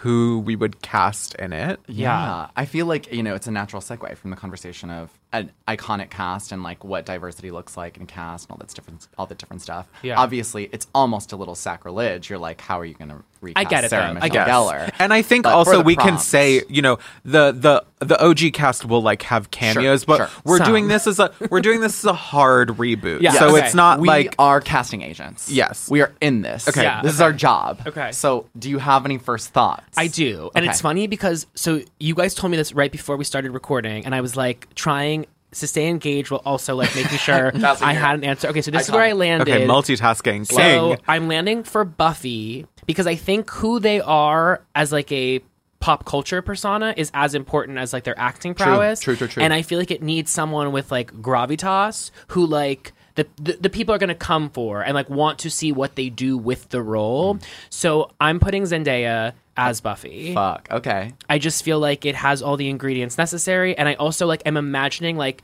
who we would cast in it. Yeah. I feel like, you know, it's a natural segue from the conversation of an iconic cast and like what diversity looks like in cast and all that's different all the different stuff. Yeah. Obviously, it's almost a little sacrilege. You're like, how are you going to recast get it, Sarah though. Michelle I get it. Gellar? And I think But also the we can say, you know, the the the OG cast will like have cameos, but sure. we're Some. doing this as a we're doing this as a hard reboot. Yeah, so okay. it's not we like are casting agents. Yes. We are in this. Okay. Yeah, This is our job. Okay. So, do you have any first thoughts? I do. And Okay. it's funny because so you guys told me this right before we started recording and I was like trying to stay engaged while also like making sure <laughs> I had an answer. Okay, so this is where I Iconic. landed. okay, multitasking. So King. I'm landing for Buffy because I think who they are as like a pop culture persona is as important as like their acting prowess. True, true, true. And I feel like it needs someone with like gravitas who like the, the, the people are going to come for and like want to see what they do with the role. Mm. So I'm putting Zendaya as Buffy. Fuck. Okay. I just feel like it has all the ingredients necessary, and I also like am imagining like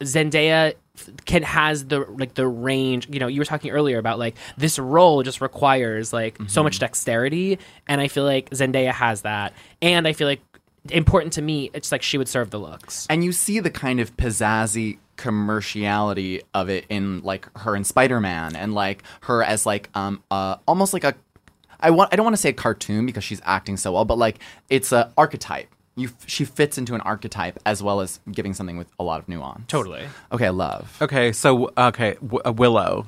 Zendaya can has the like the range. You know, you were talking earlier about like this role just requires like so much dexterity, and I feel like Zendaya has that, and I feel like important to me, it's like she would serve the looks. And you see the kind of pizzazzy commerciality of it in like her in Spider-Man and like her as like um uh almost like a I want I don't want to say a cartoon because she's acting so well, but like it's a archetype. You f- she fits into an archetype as well as giving something with a lot of nuance. Totally. Okay, love. Okay, so okay, w- uh, Willow.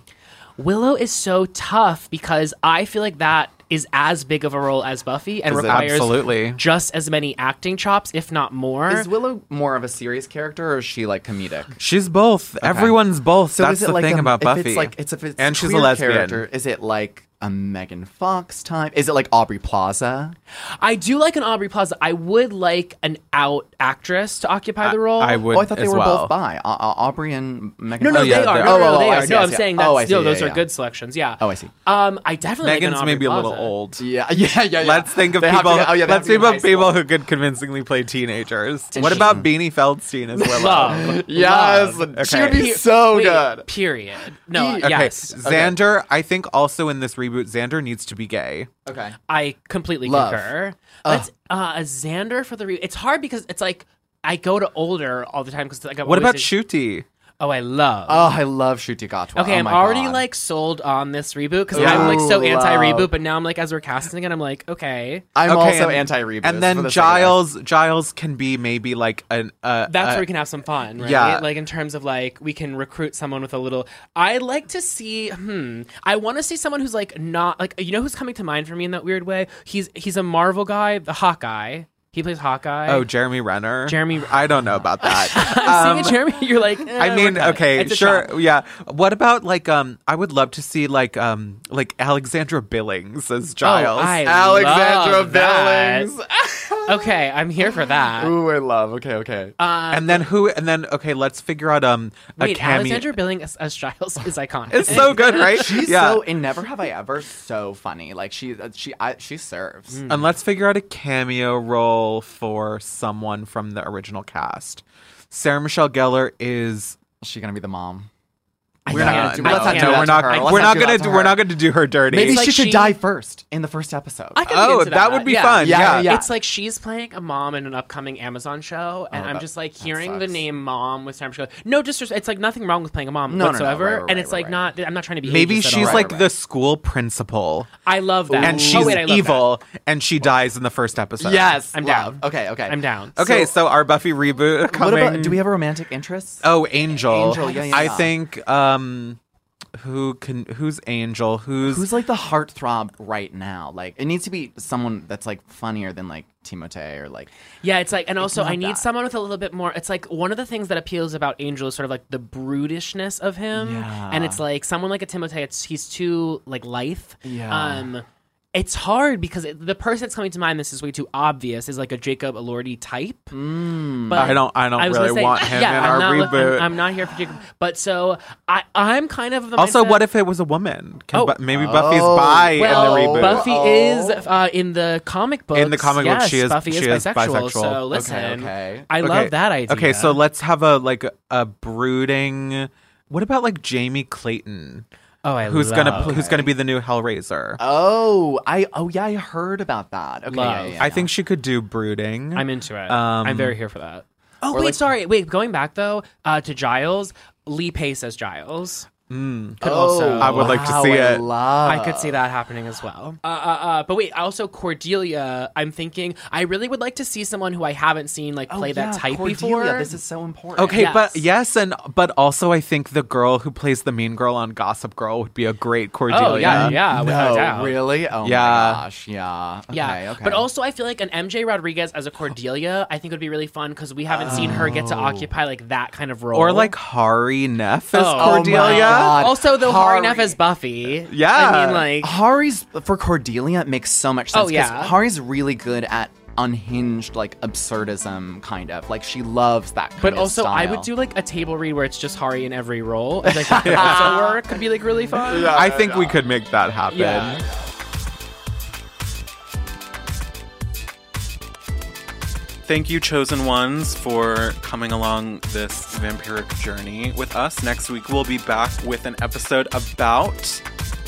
Willow is so tough because I feel like that is as big of a role as Buffy and Is requires Absolutely. just as many acting chops, if not more. Is Willow more of a serious character or is she like comedic? She's both. Everyone's both. So That's is it the like thing a- about if Buffy. It's like it's if it's and she's a queer lesbian. character. Is it like a Megan Fox type? Is it like Aubrey Plaza? I do like an Aubrey Plaza. I would like an out actress to occupy the role. I would Oh, I thought they as were well. both bi. Uh, uh, Aubrey and Megan. No, no, Fox? they are. they're- No, no, oh, no, oh, they I are. see, no, I I'm see. saying Oh, I see, no, yeah, those yeah, are yeah. good selections. Yeah. Oh, I see. Um, I definitely like Megan's an Aubrey maybe a little Plaza. old. <laughs> Yeah, yeah, yeah, yeah. Let's think of They have people. to- oh, yeah, they have let's to be think in high of people school. who could convincingly play teenagers. What about Beanie Feldstein as Willow? <laughs> Love. Yes, Love. she would be Okay. so Wait, good. Period. No, Okay, Okay, yes. Xander. I think also in this reboot, Xander needs to be gay. Okay. I completely Love. concur. Let's uh, a Xander for the re- it's hard because it's like I go to older all the time because like I'm What about a- Ncuti? Oh, I love. Oh, I love Ncuti Gatwa. Okay, oh I'm already God. like sold on this reboot because Ooh, I'm like so anti-reboot, but now I'm like as we're casting it, I'm like okay. I'm Okay, also anti-reboot. And then the sake Giles, Giles can be maybe like an. Uh, That's uh, where we can have some fun, right? yeah. Like in terms of like we can recruit someone with a little. I like to see. Hmm. I want to see someone who's like not like you know who's coming to mind for me in that weird way. He's he's a Marvel guy, the Hawkeye. He plays Hawkeye. Oh, Jeremy Renner. Jeremy- I don't know about that. <laughs> I'm seeing Jeremy. You're like. eh, <laughs> I mean, okay, sure, chop. yeah. What about like um? I would love to see like um like Alexandra Billings as Giles. Oh, I Alexandra love that. Billings. <laughs> okay, I'm here for that. Ooh, I love. Okay, okay. Um, and then who? And then okay, let's figure out um a wait, cameo. Alexander Billing as, as Giles is iconic. It's so good, right? She's yeah. so in Never Have I Ever so funny. Like she uh, she I, she serves. and let's figure out a cameo role for someone from the original cast. Sarah Michelle Gellar is. Is she gonna be the mom? We're can't gonna. let's not do no, that we're not. her. We're not not gonna. do- We're not gonna do her dirty. Maybe like she should she- die first in the first episode. I can Oh, get into that would be yeah. fun, Yeah, yeah. yeah. It's like she's playing a mom in an upcoming Amazon show, oh, and Oh, I'm that- just like hearing the name mom with Sarah Michelle. No, just it's like nothing wrong with playing a mom No, no, no, whatsoever, right, right, and it's right, like not. I'm not trying to be. Maybe she's like the school principal, I love that, and Oh, she's wait, I love evil, and she dies in the first episode. yes, I'm down. Okay, okay. I'm down. Okay, so, our Buffy reboot What coming. about? Do we have a romantic interest? Oh, Angel. Angel, yeah, yeah. I think uh, um who can who's Angel? Who's, Who's like the heartthrob right now? Like it needs to be someone that's like funnier than like Timothée or like Yeah, it's like, and also I need that. someone with a little bit more. It's like one of the things that appeals about Angel is sort of like the brutishness of him, Yeah. and it's like someone like a Timothée. It's he's too like lithe. Yeah. Um, it's hard because it, the person that's coming to mind. This is way too obvious. Is like a Jacob Elordi type. Mm. But I don't I don't was really gonna say, want him yeah, in I'm our not, reboot. I'm, I'm not here for Jacob. But so I I'm kind of the also, mindset- what if it was a woman? Can Oh. Bu- maybe Buffy's Oh. bi well, in the reboot. Buffy Oh. is uh, in the comic book. In the comic book, yes, she is- Buffy she is is bisexual. bisexual. So Okay, listen, okay. I Okay. love that idea. Okay, so let's have a like a, a brooding. What about like Jamie Clayton? Oh, I who's gonna love- pl- who's gonna be the new Hellraiser? Oh, I oh yeah, I heard about that. Okay, yeah, yeah, yeah, I think she could do brooding. I'm into it. Um, I'm very here for that. Oh or wait, like- sorry. Wait, going back though uh, to Giles, Lee Pace as Giles. Mm. Could Oh, also, I would like to see I it. love- I could see that happening as well. Uh, uh, uh, but wait, also Cordelia. I'm thinking I really would like to see someone who I haven't seen like Oh, play yeah, that type Cordelia, before. This is so important. Okay, but Yes. yes, and but also I think the girl who plays the mean girl on Gossip Girl would be a great Cordelia. oh yeah, yeah, without no, doubt. really? Oh Yeah. my gosh, yeah. Okay, Yeah, okay. but also I feel like an MJ Rodriguez as a Cordelia, I think would be really fun because we haven't seen her get to occupy like that kind of role. Or like Hari Nef as Oh, oh my Cordelia. God. also though Hari Hari. Nef as Buffy. Yeah. I mean like Hari's for Cordelia makes so much sense. Oh, 'cause yeah. Hari's really good at unhinged like absurdism kind of like she loves that kind But of also, I would do like a table read where it's just Hari in every role. I think that could also work. Could be like really fun. I think we could make that happen. Yeah. Thank you, chosen ones, for coming along this vampiric journey with us. Next week, we'll be back with an episode about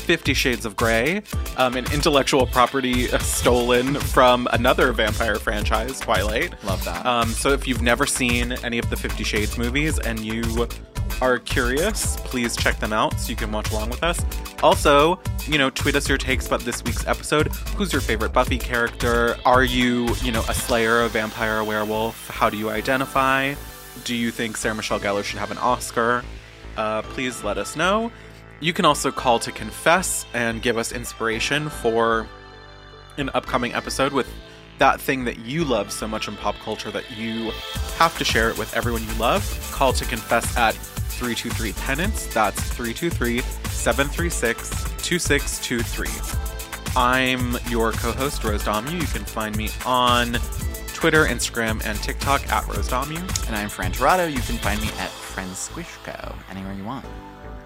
Fifty Shades of Grey, um, an intellectual property <laughs> stolen from another vampire franchise, Twilight. Love that. Um, so if you've never seen any of the Fifty Shades movies and you are curious, please check them out so you can watch along with us. Also, you know, tweet us your takes about this week's episode. Who's your favorite Buffy character? Are you, you know, a slayer, a vampire, a werewolf? How do you identify? Do you think Sarah Michelle Gellar should have an Oscar? Uh, please let us know. You can also call to confess and give us inspiration for an upcoming episode with that thing that you love so much in pop culture that you have to share it with everyone you love. Call to confess at 323 Penance. That's 323 736 2623. I'm your co host, Rose Dommu. You can find me on Twitter, Instagram, and TikTok at Rose Dommu. and I'm Fran Tirado. You can find me at Friends Squishco anywhere you want.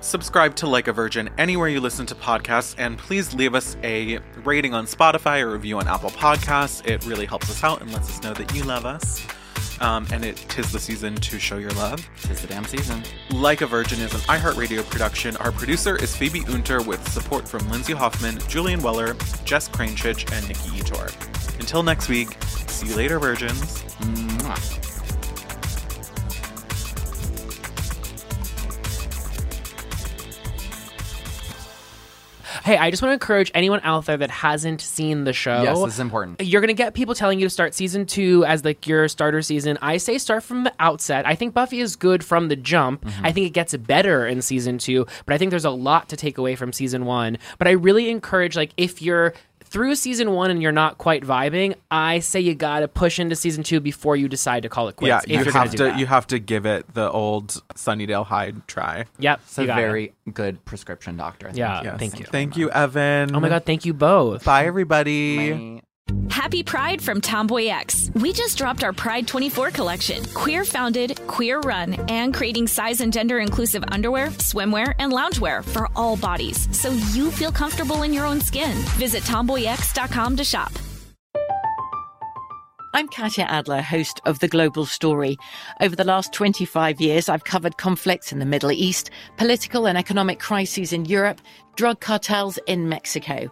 Subscribe to Like a Virgin anywhere you listen to podcasts, and please leave us a rating on Spotify or review on Apple Podcasts. It really helps us out and lets us know that you love us. Um, and it tis the season to show your love. Tis the damn season. Like a Virgin is an iHeartRadio production. Our producer is Phoebe Unter with support from Lindsay Hoffman, Julian Weller, Jess Crinchich, and Nikki Ettore. Until next week, see you later, virgins. Mwah. Hey, I just want to encourage anyone out there that hasn't seen the show. Yes, this is important. You're gonna get people telling you to start season two as like your starter season. I say start from the outset. I think Buffy is good from the jump. Mm-hmm. I think it gets better in season two, but I think there's a lot to take away from season one. But I really encourage like if you're through season one and you're not quite vibing, I say you gotta push into season two before you decide to call it quits. Yeah, you have to that. you have to give it the old Sunnydale High try. Yep, It's a you got it. very good prescription doctor. Thank Yeah, you. thank you. Thank you, Evan. Oh my god, thank you both. Bye everybody. Bye. Happy Pride from Tomboy X. We just dropped our Pride 24 collection. Queer founded, queer run, and creating size and gender inclusive underwear, swimwear, and loungewear for all bodies so you feel comfortable in your own skin. Visit tomboyx.com to shop. I'm Katya Adler, host of The Global Story. Over the last 25 years, I've covered conflicts in the Middle East, political and economic crises in Europe, drug cartels in Mexico.